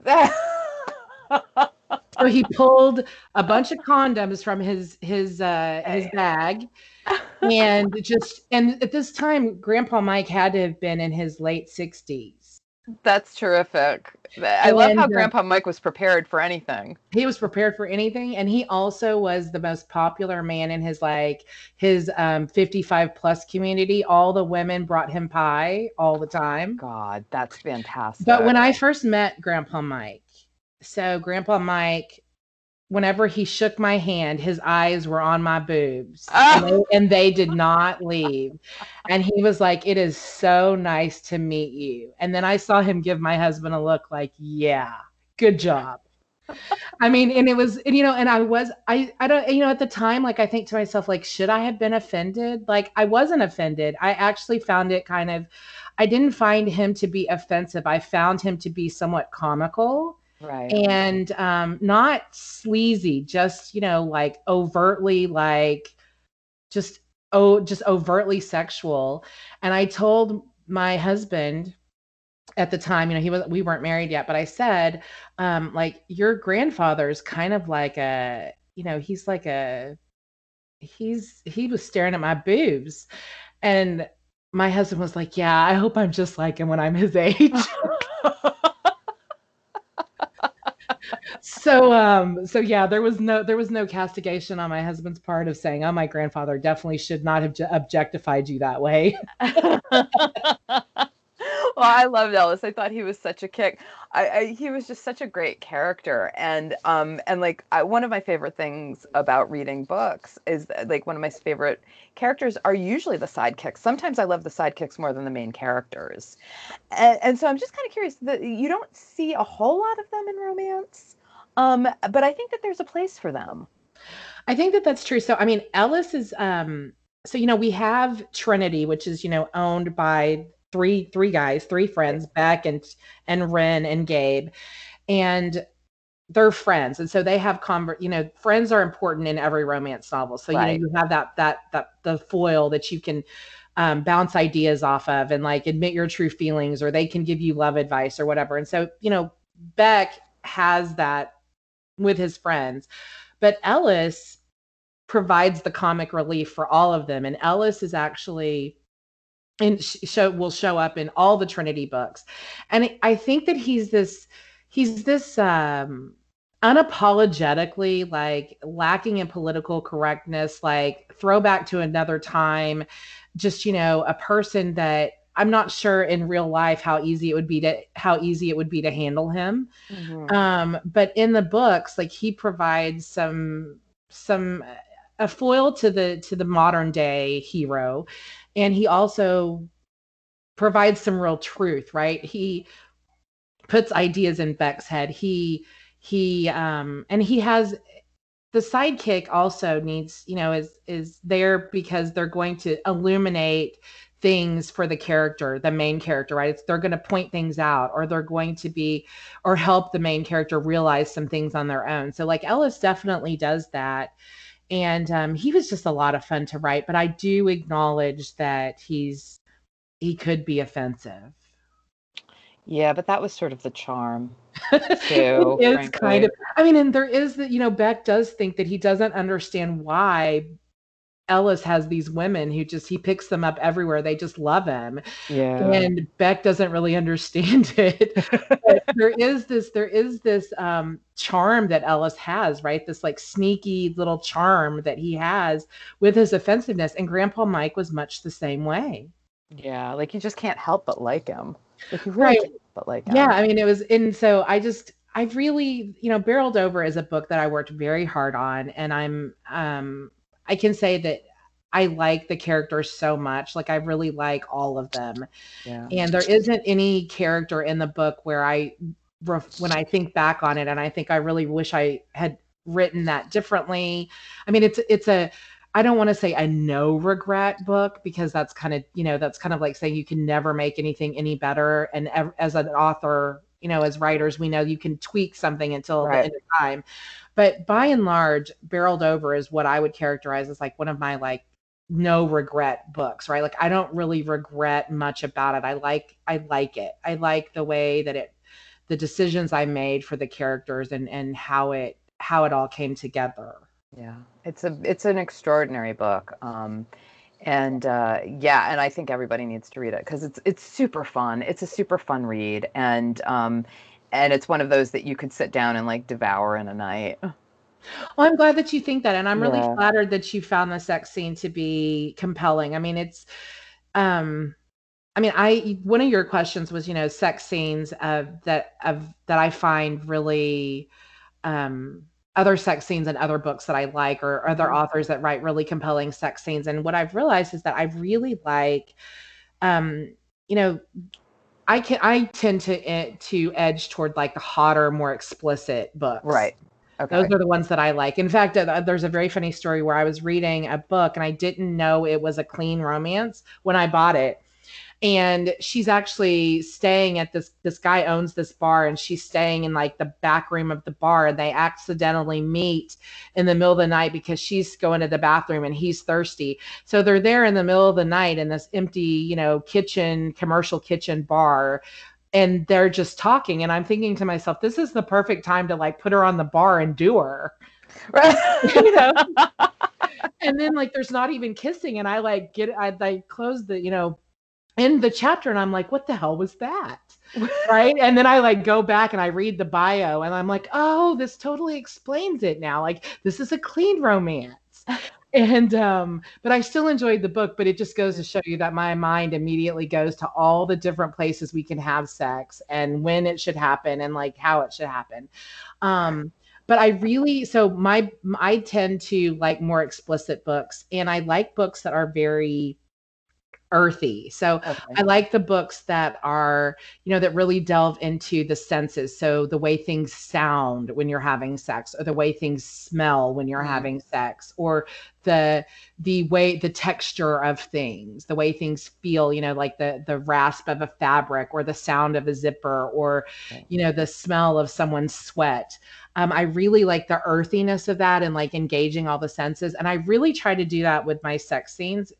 S1: so he pulled a bunch of condoms from his his uh his bag. And just and at this time grandpa mike had to have been in his late 60s
S2: that's terrific. I love
S1: And,
S2: how
S1: uh,
S2: grandpa mike was prepared for anything.
S1: He was prepared for anything and he also was the most popular man in his like his um 55 plus community. All the women brought him pie all the time.
S2: God that's fantastic
S1: But when I first met Grandpa Mike, so Grandpa Mike, whenever he shook my hand, his eyes were on my boobs ah! and, they, and they did not leave. And he was like, It is so nice to meet you. And then I saw him give my husband a look like, Yeah, good job. I mean, and it was, and, you know, and I was, I, I don't, you know, at the time, like, I think to myself, like, should I have been offended? Like, I wasn't offended. I actually found it kind of, I didn't find him to be offensive. I found him to be somewhat comical
S2: right
S1: and um, not sleazy, just, you know, like overtly, like, just, oh, just overtly sexual. And I told my husband, at the time, you know, he was we weren't married yet, but I said, um, like your grandfather's kind of like a, you know, he's like a he's he was staring at my boobs. And my husband was like, Yeah, I hope I'm just like him when I'm his age. so um so yeah there was no there was no castigation on my husband's part of saying oh my grandfather definitely should not have objectified you that way
S2: well, I loved Ellis. I thought he was such a kick. I, I he was just such a great character, and um and like I, one of my favorite things about reading books is that, like one of my favorite characters are usually the sidekicks. Sometimes I love the sidekicks more than the main characters, and, and so I'm just kind of curious that you don't see a whole lot of them in romance, um, but I think that there's a place for them.
S1: I think that that's true. So, I mean, Ellis is, um, so you know, we have Trinity, which is you know owned by three three guys, three friends, Beck and and Ren and Gabe, and they're friends, and so they have convert. You know, friends are important in every romance novel. So
S2: Right.
S1: you know, you have that that that the foil that you can um, bounce ideas off of, and like admit your true feelings, or they can give you love advice or whatever. And so you know, Beck has that with his friends, but Ellis provides the comic relief for all of them and ellis is actually and show will show up in all the trinity books and I- think that he's this he's this um unapologetically like lacking in political correctness like throwback to another time just you know a person that I'm not sure in real life how easy it would be to how easy it would be to handle him. Mm-hmm. Um, but in the books, like he provides some some a foil to the to the modern day hero, and he also provides some real truth. Right? He puts ideas in Beck's head. He he um and he has the sidekick also needs you know is is there because they're going to illuminate things for the character the main character right it's, they're going to point things out or they're going to be or help the main character realize some things on their own so like ellis definitely does that and um, he was just a lot of fun to write but i do acknowledge that he's he could be offensive
S2: yeah, but that was sort of the charm too.
S1: it is kind of. I mean, and there is that you know Beck does think that he doesn't understand why Ellis has these women who just he picks them up everywhere. They just love him.
S2: Yeah.
S1: And Beck doesn't really understand it. there is this there is this um charm that Ellis has, right? This like sneaky little charm that he has with his offensiveness. And Grandpa Mike was much the same way.
S2: Yeah, like you just can't help but like him.
S1: Like really right. but like yeah, I mean it was and so I just I've really, you know, Barreled Over is a book that I worked very hard on and I'm um I can say that I like the characters so much. Like I really like all of them. Yeah. And there isn't any character in the book where I when I think back on it and I think I really wish I had written that differently. I mean it's it's a I don't want to say a no regret book because that's kind of, you know, that's kind of like saying you can never make anything any better. And as an author, you know, as writers, we know you can tweak something until right. the end of time. But by and large, Barreled Over is what I would characterize as like one of my like no regret books, right? Like I don't really regret much about it. I like I like it. I like the way that it the decisions I made for the characters and and how it how it all came together.
S2: Yeah, it's a it's an extraordinary book, um, and uh, yeah, and I think everybody needs to read it because it's it's super fun. It's a super fun read, and um, and it's one of those that you could sit down and like devour in a night.
S1: Well, I'm glad that you think that, and I'm really yeah. flattered that you found the sex scene to be compelling. I mean, it's, um, I mean, I one of your questions was, you know, sex scenes of that of that I find really um other sex scenes in other books that I like or other mm-hmm. authors that write really compelling sex scenes. And what I've realized is that I really like, um, you know, I can I tend to eh, to edge toward like the hotter, more explicit books.
S2: Right.
S1: Okay. Those are the ones that I like. In fact, uh, there's a very funny story where I was reading a book and I didn't know it was a clean romance when I bought it and she's actually staying at this this guy owns this bar and she's staying in like the back room of the bar and they accidentally meet in the middle of the night because she's going to the bathroom and he's thirsty. So they're there in the middle of the night in this empty you know kitchen commercial kitchen bar and they're just talking and i'm thinking to myself this is the perfect time to like put her on the bar and do her. Right. You know? And then like there's not even kissing and i like get i like close the you know in the chapter and I'm like, what the hell was that? right. And then I like go back and I read the bio and I'm like, oh, this totally explains it now. Like, this is a clean romance. And um, but I still enjoyed the book, but it just goes to show you that my mind immediately goes to all the different places we can have sex and when it should happen and like how it should happen. Um, but I really so my I tend to like more explicit books and I like books that are very earthy. So okay. I like the books that are, you know, that really delve into the senses. So the way things sound when you're having sex or the way things smell when you're mm. having sex or the the way the texture of things, the way things feel, you know, like the the rasp of a fabric or the sound of a zipper or okay. you know, the smell of someone's sweat. Um, I really like the earthiness of that and like engaging all the senses. And I really try to do that with my sex scenes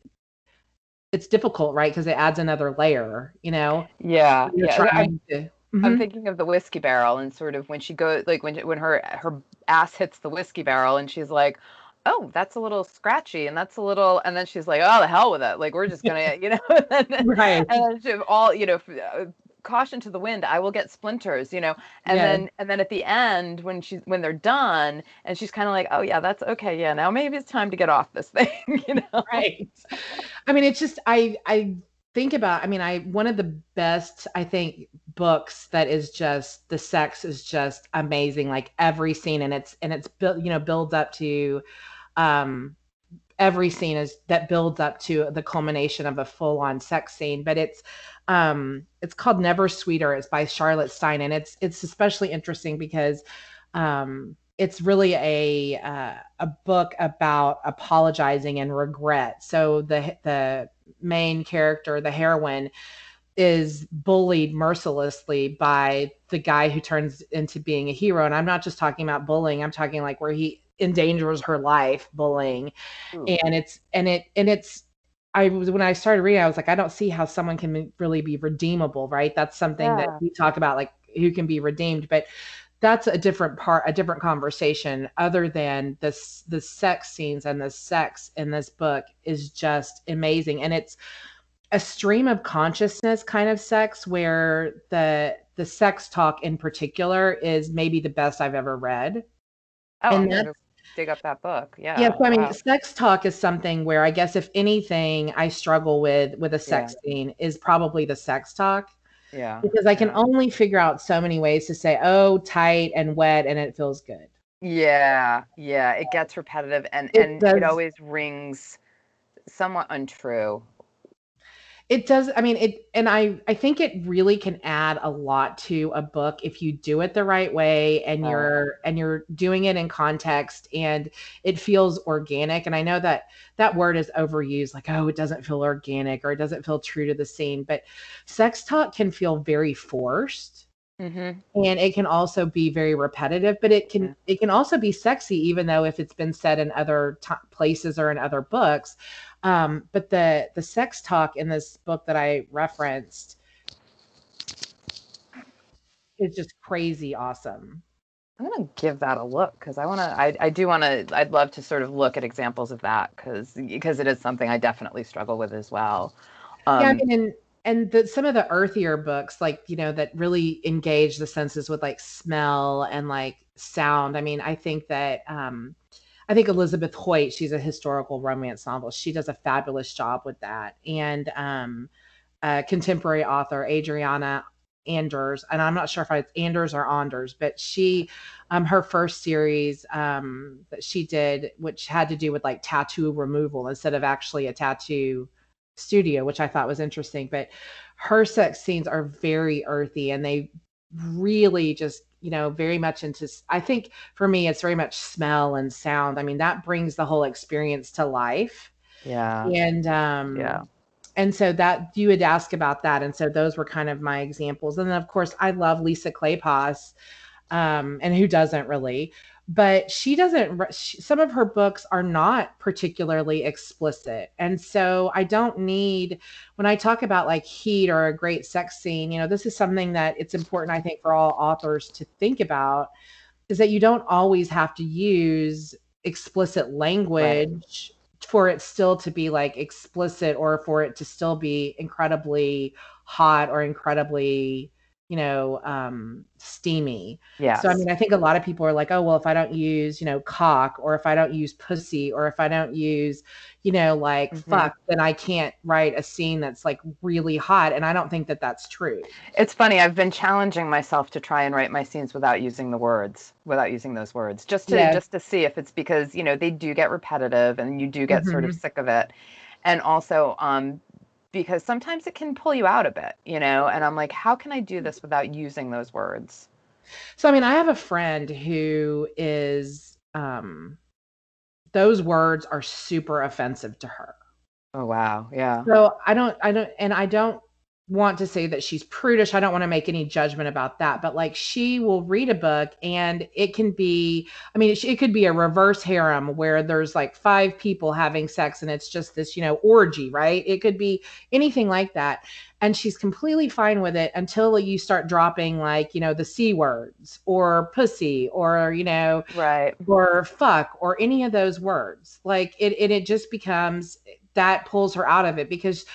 S1: it's difficult, right? Because it adds another layer, you know.
S2: Yeah, yeah. I'm, to, mm-hmm. I'm thinking of the whiskey barrel and sort of when she goes, like when when her her ass hits the whiskey barrel and she's like, "Oh, that's a little scratchy," and that's a little, and then she's like, "Oh, the hell with it! Like we're just gonna, you know." and then, right. And then all you know, uh, caution to the wind i will get splinters you know? And yeah. then and then at the end when she's when they're done and she's kind of like oh yeah that's okay yeah now maybe it's time to get off this thing you know?
S1: Right. I mean it's just i i think about i mean i one of the best i think books that is just the sex is just amazing like every scene and it's and it's built you know builds up to um every scene is that builds up to the culmination of a full on sex scene but it's um it's called never sweeter. It's by charlotte stein and it's it's especially interesting because um it's really a uh, a book about apologizing and regret. So the the main character the heroine is bullied mercilessly by the guy who turns into being a hero. And i'm not just talking about bullying. I'm talking like where he endangers her life bullying. Ooh. and it's and it and it's i was when i started reading i was like i don't see how someone can really be redeemable right? That's something yeah. that we talk about like who can be redeemed. But that's a different part a different conversation other than this the sex scenes and the sex in this book is just amazing. And it's a stream of consciousness kind of sex where the the sex talk in particular is maybe the best i've ever read.
S2: Oh and that's, dig up that book. Yeah.
S1: Yeah. So I mean, wow. sex talk is something where I guess if anything I struggle with with a sex yeah. scene is probably the sex talk.
S2: Yeah.
S1: Because I can yeah. only figure out so many ways to say, oh, tight and wet, and it feels good.
S2: Yeah. Yeah. It gets repetitive and, it and does. it always rings somewhat untrue
S1: it does i mean it and i i think it really can add a lot to a book if you do it the right way and you're and you're doing it in context and it feels organic. And i know that that word is overused like oh it doesn't feel organic or it doesn't feel true to the scene but sex talk can feel very forced Mm-hmm. and it can also be very repetitive but it can it can also be sexy even though if it's been said in other t- places or in other books um, but the the sex talk in this book that I referenced is just crazy awesome.
S2: I'm gonna give that a look because I want to. I, I do want to. I'd love to sort of look at examples of that because because it is something I definitely struggle with as well.
S1: Um, yeah, I mean, and, and the, some of the earthier books, like you know, that really engage the senses with like smell and like sound. I mean, I think that um, I think Elizabeth Hoyt, she's a historical romance novelist. She does a fabulous job with that. And um, contemporary author, Adriana Anders, and I'm not sure if it's Anders or Anders, but she, um, her first series um, that she did, which had to do with like tattoo removal instead of actually a tattoo studio, which I thought was interesting. But her sex scenes are very earthy and they really just you know very much into i think for me it's very much smell and sound. I mean that brings the whole experience to life.
S2: Yeah.
S1: And um yeah. and so that you would ask about that and so those were kind of my examples. And then of course i love lisa kleypas um and who doesn't really but she doesn't she, some of her books are not particularly explicit and so i don't need when i talk about like heat or a great sex scene you know this is something that it's important i think for all authors to think about is that you don't always have to use explicit language right. for it still to be like explicit or for it to still be incredibly hot or incredibly you know, um, steamy.
S2: Yeah.
S1: So I mean, I think a lot of people are like, oh, well, if I don't use, you know, cock, or if I don't use pussy, or if I don't use, you know, like mm-hmm. fuck, then I can't write a scene that's like really hot. And I don't think that that's true.
S2: It's funny. I've been challenging myself to try and write my scenes without using the words, without using those words, just to just to see if it's because you know they do get repetitive and you do get mm-hmm. sort of mm-hmm. sick of it and also um, because sometimes it can pull you out a bit, you know, and I'm like, how can I do this without using those words?
S1: So, I mean, I have a friend who is, um, those words are super offensive to her.
S2: Oh, wow. Yeah.
S1: So I don't, I don't, and I don't want to say that she's prudish. I don't want to make any judgment about that, but like she will read a book and it can be, I mean, it, it, could be a reverse harem where there's like five people having sex and it's just this, you know, orgy, right? It could be anything like that. And she's completely fine with it until you start dropping like, you know, the C words or pussy or, you know,
S2: right.
S1: Or fuck or any of those words. Like it, it, it just becomes, that pulls her out of it because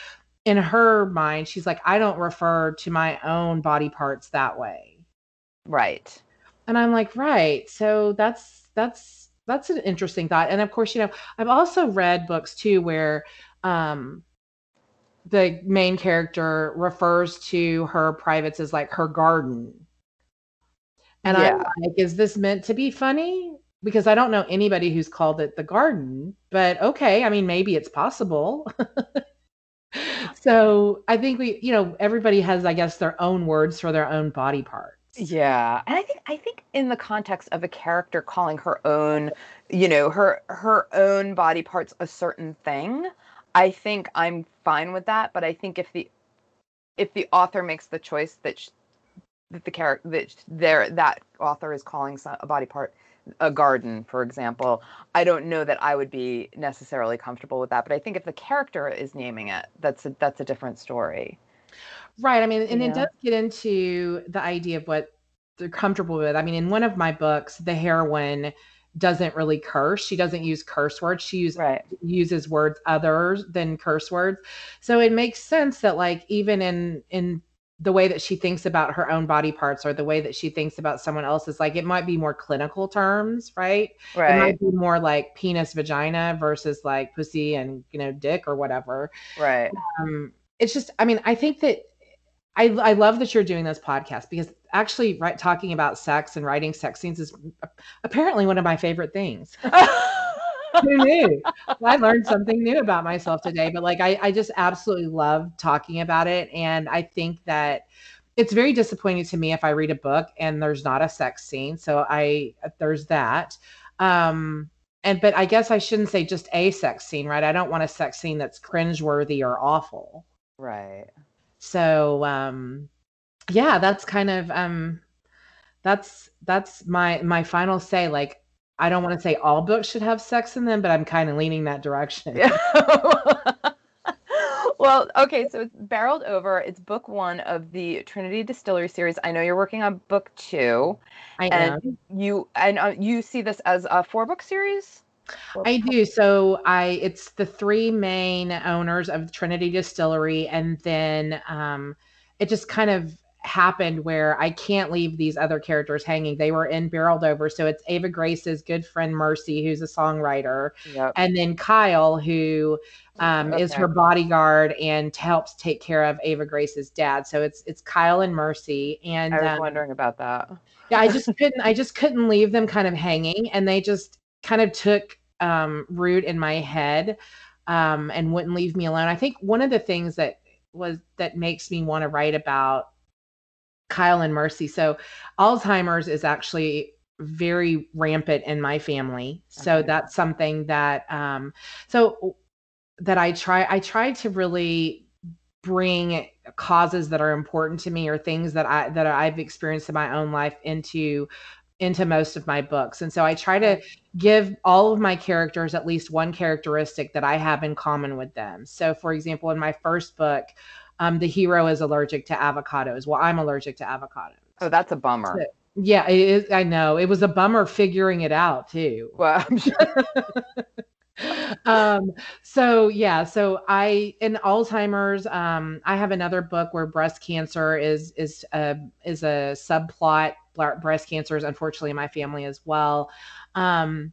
S1: in her mind, she's like, I don't refer to my own body parts that way.
S2: Right.
S1: And I'm like, right. So that's that's that's an interesting thought. And of course, you know, I've also read books too where um the main character refers to her privates as like her garden. And
S2: Yeah.
S1: I'm like, is this meant to be funny? Because I don't know anybody who's called it the garden, but okay. I mean, maybe it's possible. so I think we, you know, everybody has, I guess, their own words for their own body parts.
S2: Yeah, and I think I think in the context of a character calling her own, you know, her her own body parts a certain thing, I think I'm fine with that. But I think if the if the author makes the choice that sh- that the character that there that author is calling a body part a garden, for example, I don't know that I would be necessarily comfortable with that. But I think if the character is naming it, that's a, that's a different story.
S1: Right. I mean, and
S2: Yeah.
S1: it does get into the idea of what they're comfortable with. I mean, in one of my books, the heroine doesn't really curse. She doesn't use curse words. She use,
S2: Right.
S1: uses words other than curse words. So it makes sense that like even in in the way that she thinks about her own body parts or the way that she thinks about someone else's, like it might be more clinical terms, right?
S2: right It
S1: might be more like penis, vagina versus like pussy and you know dick or whatever
S2: Right.
S1: um it's just i mean i think that i i love that you're doing this podcast because actually right talking about sex and writing sex scenes is apparently one of my favorite things who knew? Well, i learned something new about myself today but like i i just absolutely love talking about it and i think that it's very disappointing to me if i read a book and there's not a sex scene so i there's that um and but i guess i shouldn't say just a sex scene right? I don't want a sex scene that's cringeworthy or awful.
S2: Right.
S1: so um yeah that's kind of um that's that's my my final say like i don't want to say all books should have sex in them but i'm kind of leaning that direction
S2: Yeah. well, okay, so it's barreled over. It's book one of the Trinity Distillery series. I know you're working on book two,
S1: i am
S2: and you and uh, you see this as a four book series.
S1: I do. So I it's the three main owners of Trinity Distillery and then um it just kind of happened where I can't leave these other characters hanging. They were in barreled over. So it's Ava Grace's good friend Mercy who's a songwriter
S2: Yep.
S1: and then Kyle who um is her bodyguard and helps take care of Ava Grace's dad. So it's it's Kyle and Mercy and
S2: I was
S1: um,
S2: wondering about that.
S1: yeah i just couldn't i just couldn't leave them kind of hanging and they just kind of took um root in my head um and wouldn't leave me alone i think one of the things that was that makes me want to write about kyle and mercy so alzheimer's is actually very rampant in my family so
S2: Okay.
S1: that's something that um so that i try i try to really bring causes that are important to me or things that I that I've experienced in my own life into into most of my books. And so I try to give all of my characters at least one characteristic that I have in common with them. So for example, in my first book, um, the hero is allergic to avocados. Well, I'm allergic to avocados.
S2: Oh, that's a bummer.
S1: Yeah, it is, I know. It was a bummer figuring it out too.
S2: Well, I'm sure.
S1: um so yeah so i in alzheimer's um i have another book where breast cancer is is a is a subplot breast cancer is unfortunately in my family as well um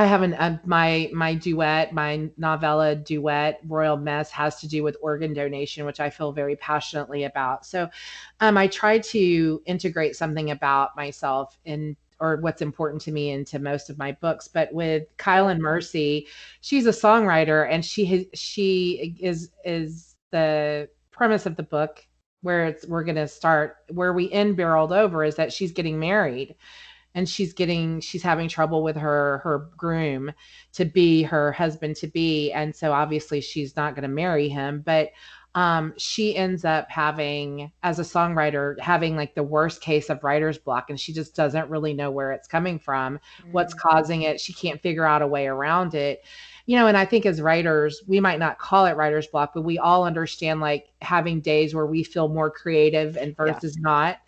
S1: i have an uh, my my duet my novella duet royal mess has to do with organ donation which i feel very passionately about. So um i try to integrate something about myself in or what's important to me into most of my books. But with kyle and mercy she's a songwriter and she has she is is the premise of the book where it's we're going to start where we end barreled over is that she's getting married and she's getting she's having trouble with her her groom to be her husband to be and so obviously she's not going to marry him but um she ends up having as a songwriter having like the worst case of writer's block and she just doesn't really know where it's coming from what's causing it she can't figure out a way around it. You know and i think as writers we might not call it writer's block but we all understand like having days where we feel more creative and versus not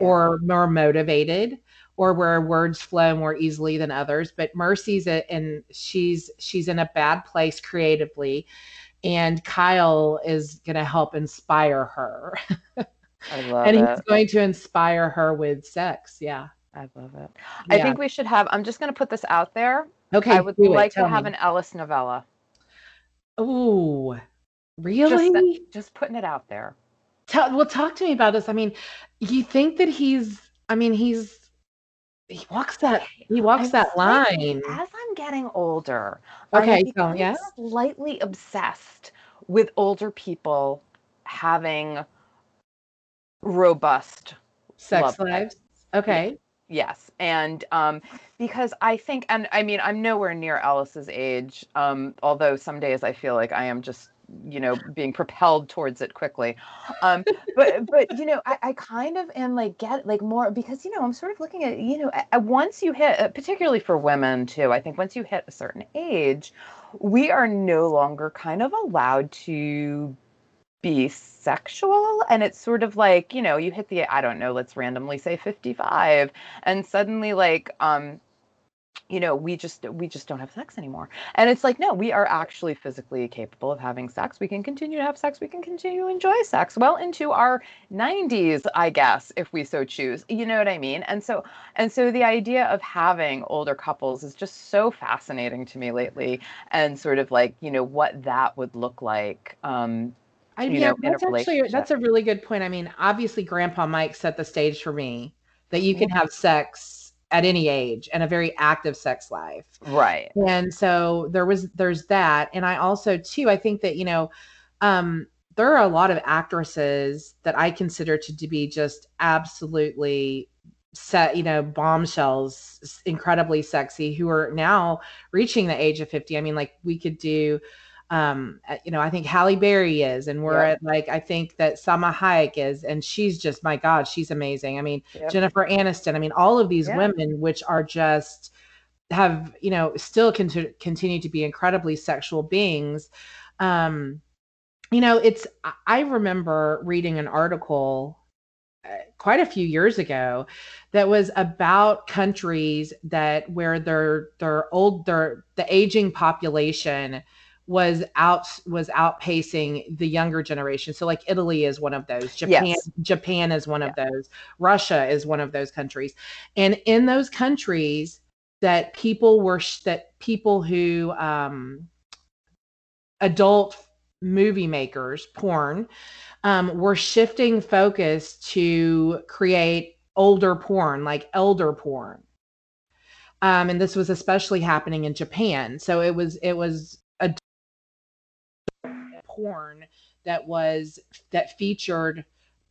S2: Yeah.
S1: or more motivated or where words flow more easily than others but mercy's a, and she's she's in a bad place creatively and kyle is going to help inspire her
S2: I love it.
S1: and
S2: it.
S1: he's going to inspire her with sex yeah
S2: I love it. I think we should have. I'm just going to put this out there.
S1: okay
S2: I would like to have an Ellis novella.
S1: Ooh, Really?
S2: Just, just putting it out there.
S1: Tell, well, talk to me about this. I mean, you think that he's, I mean, he's, he walks that, he walks
S2: I'm
S1: that line.
S2: As I'm getting older,
S1: Okay,
S2: I'm
S1: so, yeah.
S2: slightly obsessed with older people having robust
S1: Sex
S2: love life.
S1: lives. Okay.
S2: Yes, and um, because I think, and I mean, I'm nowhere near Ellis's age. Um, although some days I feel like I am just, you know, being propelled towards it quickly. Um, but but you know, I, I kind of am like get like more because you know I'm sort of looking at you know once you hit, uh, particularly for women too. I think once you hit a certain age, we are no longer kind of allowed to be sexual and it's sort of like you know you hit the i don't know let's randomly say 55 and suddenly like um you know we just we just don't have sex anymore. And it's like no we are actually physically capable of having sex. We can continue to have sex. We can continue to enjoy sex. Well into our 90s i guess if we so choose. You know what i mean? And so and so the idea of having older couples is just so fascinating to me lately and sort of like you know what that would look like um
S1: I,
S2: you
S1: yeah,
S2: know, in a
S1: that's actually that's a really good point. I mean, obviously, Grandpa Mike set the stage for me that you can have sex at any age and a very active sex life.
S2: right.
S1: And so there was there's that, and I also too I think that you know, um, there are a lot of actresses that I consider to, to be just absolutely set you know bombshells incredibly sexy who are now reaching the age of 50 i mean like we could do um uh, you know i think halle berry is and we're
S2: Yep.
S1: at like i think that salma hayek is and she's just my god she's amazing i mean
S2: Yep.
S1: jennifer aniston i mean all of these women which are just have you know still con- continue to be incredibly sexual beings um you know it's i I remember reading an article uh, quite a few years ago that was about countries that where their their old their the aging population was out was outpacing the younger generation. So like italy is one of those. Japan
S2: Yes.
S1: japan is one of those. Russia is one of those countries. And in those countries that people were that people who um adult movie makers porn um, were shifting focus to create older porn like elder porn. Um, and this was especially happening in japan. So it was it was porn that was that featured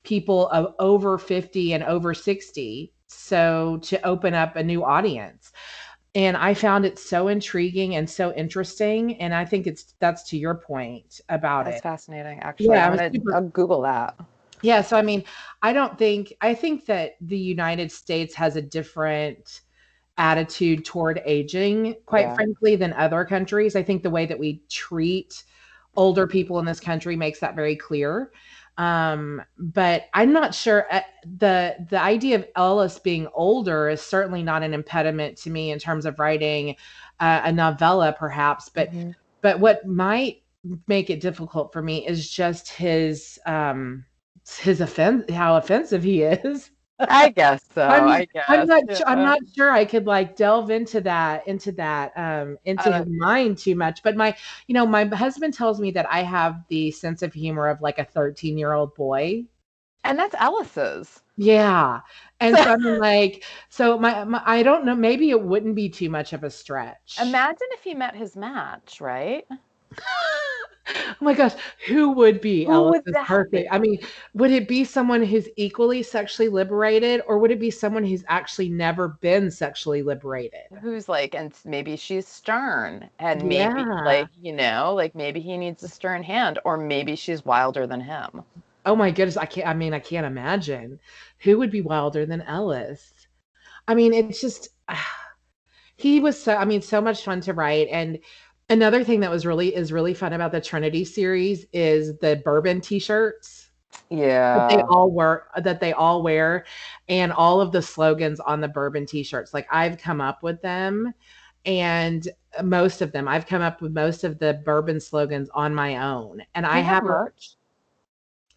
S1: people of over 50 and over 60 so to open up a new audience and i found it so intriguing and so interesting and i think it's that's to your point about
S2: That's
S1: it that's
S2: fascinating. Actually,
S1: Yeah,
S2: I'm gonna
S1: super-
S2: I'll Google that.
S1: yeah, so I mean, I don't think I think that the United States has a different attitude toward aging, quite
S2: Yeah.
S1: frankly, than other countries. I think the way that we treat older people in this country makes that very clear. Um, but I'm not sure uh, the the idea of Ellis being older is certainly not an impediment to me in terms of writing uh, a novella, perhaps. But
S2: Mhm.
S1: but what might make it difficult for me is just his um his offense how offensive he is
S2: I guess so.
S1: I mean,
S2: I guess.
S1: i'm not su- i'm not sure i could like delve into that into that um into
S2: Uh,
S1: his mind too much but my you know my husband tells me that i have the sense of humor of like a 13 year old boy
S2: And that's Ellis's.
S1: yeah and so i'm like so my, my i don't know maybe it wouldn't be too much of a stretch
S2: Imagine if he met his match, right?
S1: oh my gosh, who would be
S2: Who
S1: Ellis
S2: would
S1: perfect?
S2: be?
S1: I mean, would it be someone who's equally sexually liberated, or would it be someone who's actually never been sexually liberated?
S2: Who's like, and maybe she's stern, and maybe
S1: Yeah.
S2: like you know, like maybe he needs a stern hand, or maybe she's wilder than him.
S1: Oh my goodness, I can't. I mean, I can't imagine who would be wilder than Ellis. I mean, it's just he was so. I mean, so much fun to write, and another thing that was really is really fun about the Trinity series is the bourbon T-shirts. that they
S2: Yeah.
S1: all wear that they all wear and all of the slogans on the bourbon t-shirts like i've come up with them and most of them i've come up with most of the bourbon slogans on my own and i
S2: Do
S1: have
S2: merch.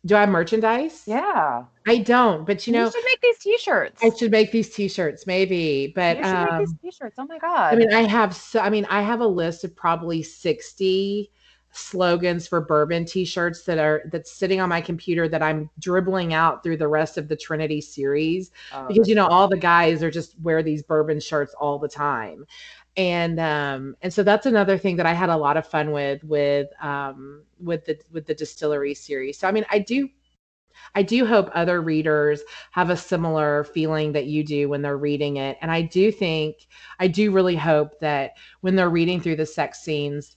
S1: Do i have merchandise
S2: Yeah.
S1: i don't but you know I
S2: should make these T-shirts.
S1: i should make these t-shirts maybe but
S2: you should
S1: um
S2: make these T-shirts. Oh my god.
S1: I mean, I have so I mean, I have a list of probably 60 slogans for bourbon t-shirts that are that's sitting on my computer that I'm dribbling out through the rest of the Trinity series
S2: Oh,
S1: because you know all the guys are just wear these bourbon shirts all the time. And um and so that's another thing that I had a lot of fun with with um with the with the distillery series. So I mean I do I do hope other readers have a similar feeling that you do when they're reading it. And I do think, I do really hope that when they're reading through the sex scenes,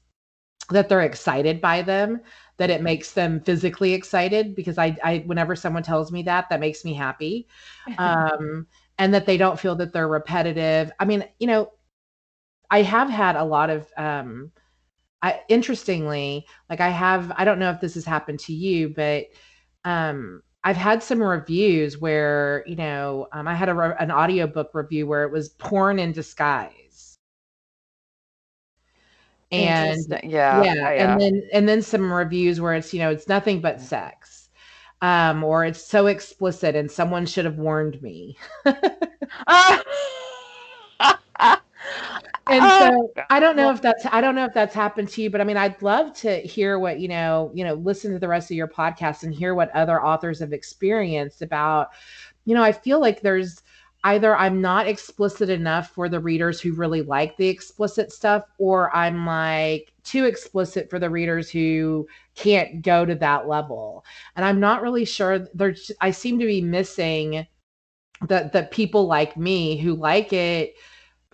S1: that they're excited by them, that it makes them physically excited because I, I whenever someone tells me that, that makes me happy. Um, and that they don't feel that they're repetitive. I mean, you know, I have had a lot of um I interestingly, like I have I don't know if this has happened to you, but um I've had some reviews where, you know, um, I had a, re- an audiobook review where it was porn in disguise. And
S2: Yeah,
S1: yeah,
S2: yeah,
S1: and then and then some reviews where it's, you know, it's nothing but sex. Um, or it's so explicit and someone should have warned me. And
S2: Oh,
S1: so I don't know if that's I don't know if that's happened to you, but I mean, I'd love to hear what, you know, you know, listen to the rest of your podcast and hear what other authors have experienced about, you know, I feel like there's either I'm not explicit enough for the readers who really like the explicit stuff, or I'm like too explicit for the readers who can't go to that level. And I'm not really sure there's I seem to be missing the the people like me who like it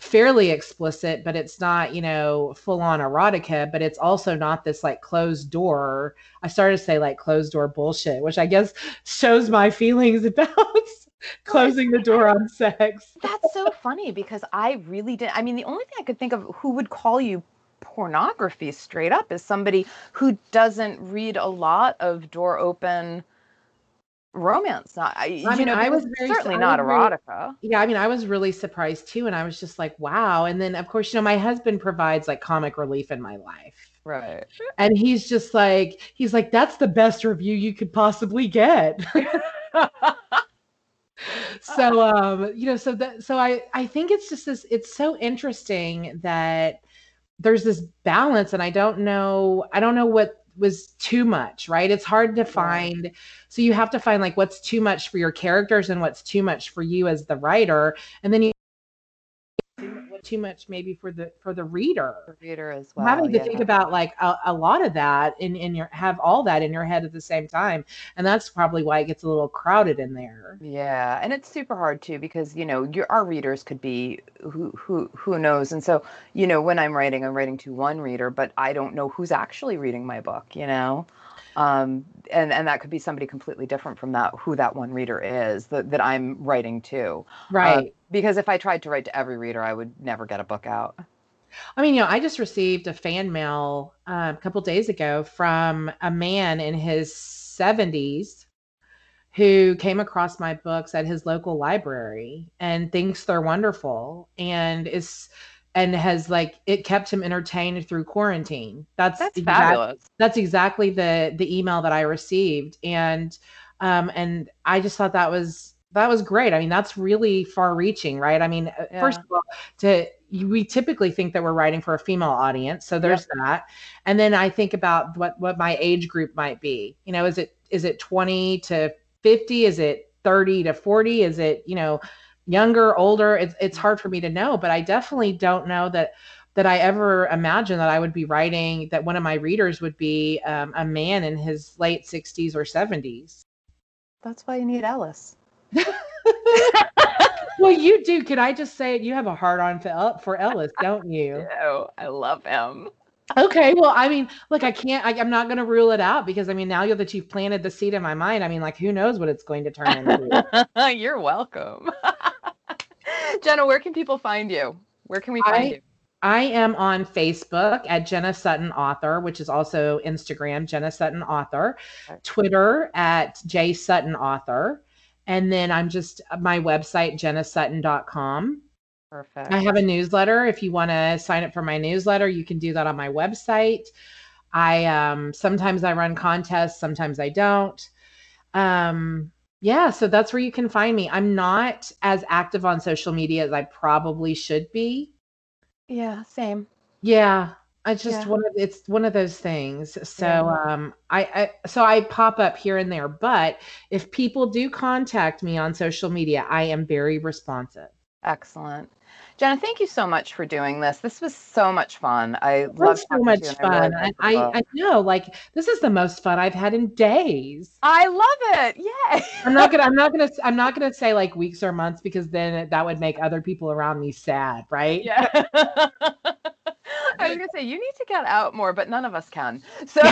S1: fairly explicit, but it's not, you know, full on erotica, but it's also not this like closed door. I started to say like closed door bullshit, which I guess shows my feelings about closing the door on sex.
S2: That's so funny because I really did. I mean, the only thing I could think of who would call you pornography straight up is somebody who doesn't read a lot of door open romance. Not, I, you
S1: mean,
S2: know,
S1: I was
S2: certainly not erotica.
S1: Yeah, I mean, I was really surprised too. And I was just like, wow. And then, of course, you know, my husband provides like comic relief in my life.
S2: Right.
S1: And he's just like, he's like, that's the best review you could possibly get. so um you know so that so i i think it's just this it's so interesting that there's this balance and i don't know i don't know what was too much right? It's hard to find so you have to find like what's too much for your characters and what's too much for you as the writer and then you too much maybe for the for the reader
S2: The reader as well.
S1: having to
S2: yeah.
S1: think about like a, a lot of that in in your have all that in your head at the same time and that's probably why it gets a little crowded in there
S2: Yeah, and it's super hard too because you know your our readers could be who who who knows, and so you know when I'm writing, I'm writing to one reader, but I don't know who's actually reading my book, you know, um, and and that could be somebody completely different from that who that one reader is that that I'm writing to, Uh,
S1: right
S2: because if I tried to write to every reader, I would never get a book out.
S1: I mean, you know, I just received a fan mail uh, a couple days ago from a man in his 70s who came across my books at his local library and thinks they're wonderful and is and has like it kept him entertained through quarantine. That's
S2: That's
S1: exact-
S2: fabulous.
S1: that's exactly the the email that I received and um and I just thought that was that was great. I mean, that's really far reaching, right? I mean, uh, first of all, to we typically think that we're writing for a female audience, so there's that. And then I think about what what my age group might be. You know, is it is it 20 to 50? Is it 30 to 40? Is it, you know, younger, older? It's it's hard for me to know, but I definitely don't know that that I ever imagined that I would be writing that one of my readers would be um, a man in his late 60s or 70s.
S2: That's why you need Ellis.
S1: well, you do. Could I just say it? You have a hard on for, for Ellis, don't you?
S2: Oh, I love him.
S1: Okay. Well, I mean, look, I can't, I, I'm not going to rule it out because I mean, now that you've planted the seed in my mind, I mean, like, who knows what it's going to turn into?
S2: You're welcome. Jenna, where can people find you? Where can we find
S1: I-
S2: you?
S1: I am on Facebook at Jenna Sutton Author, which is also Instagram, Jenna Sutton Author,
S2: Okay.
S1: Twitter at J Sutton Author. And then I'm just my website, jennasutton.com.
S2: Perfect.
S1: I have a newsletter. If you want to sign up for my newsletter, you can do that on my website. I um, sometimes I run contests, sometimes I don't. Um, yeah, so that's where you can find me. I'm not as active on social media as I probably should be.
S2: Yeah, same.
S1: Yeah, I just
S2: Yeah.
S1: one of it's one of those things. So
S2: Yeah.
S1: um I, I so I pop up here and there, but if people do contact me on social media, I am very responsive.
S2: Excellent. Jenna, thank you so much for doing this. This was so much fun. I love
S1: so much fun. I, I, I know, like this is the most fun I've had in days.
S2: I love it. Yay.
S1: I'm not gonna I'm not gonna I'm not gonna say like weeks or months because then that would make other people around me sad, right?
S2: Yeah. I was gonna say you need to get out more, but none of us can. So.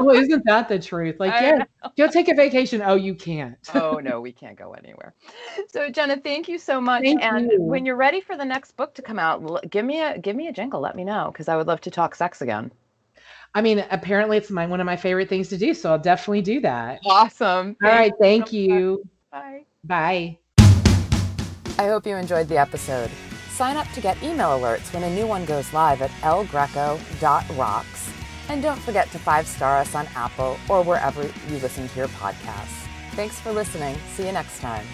S1: Well, isn't that the truth? Like,
S2: I
S1: yeah, go take a vacation. Oh, you can't.
S2: oh no, we can't go anywhere. So Jenna, thank you so much.
S1: Thank
S2: and
S1: you.
S2: when you're ready for the next book to come out, give me a give me a jingle. Let me know because I would love to talk sex again.
S1: I mean, apparently it's my one of my favorite things to do, so I'll definitely do that.
S2: Awesome.
S1: All right, thank
S2: so
S1: you.
S2: Bye.
S1: Bye.
S2: I hope you enjoyed the episode. Sign up to get email alerts when a new one goes live at elgreco.rocks. And don't forget to five star us on Apple or wherever you listen to your podcasts. Thanks for listening. See you next time.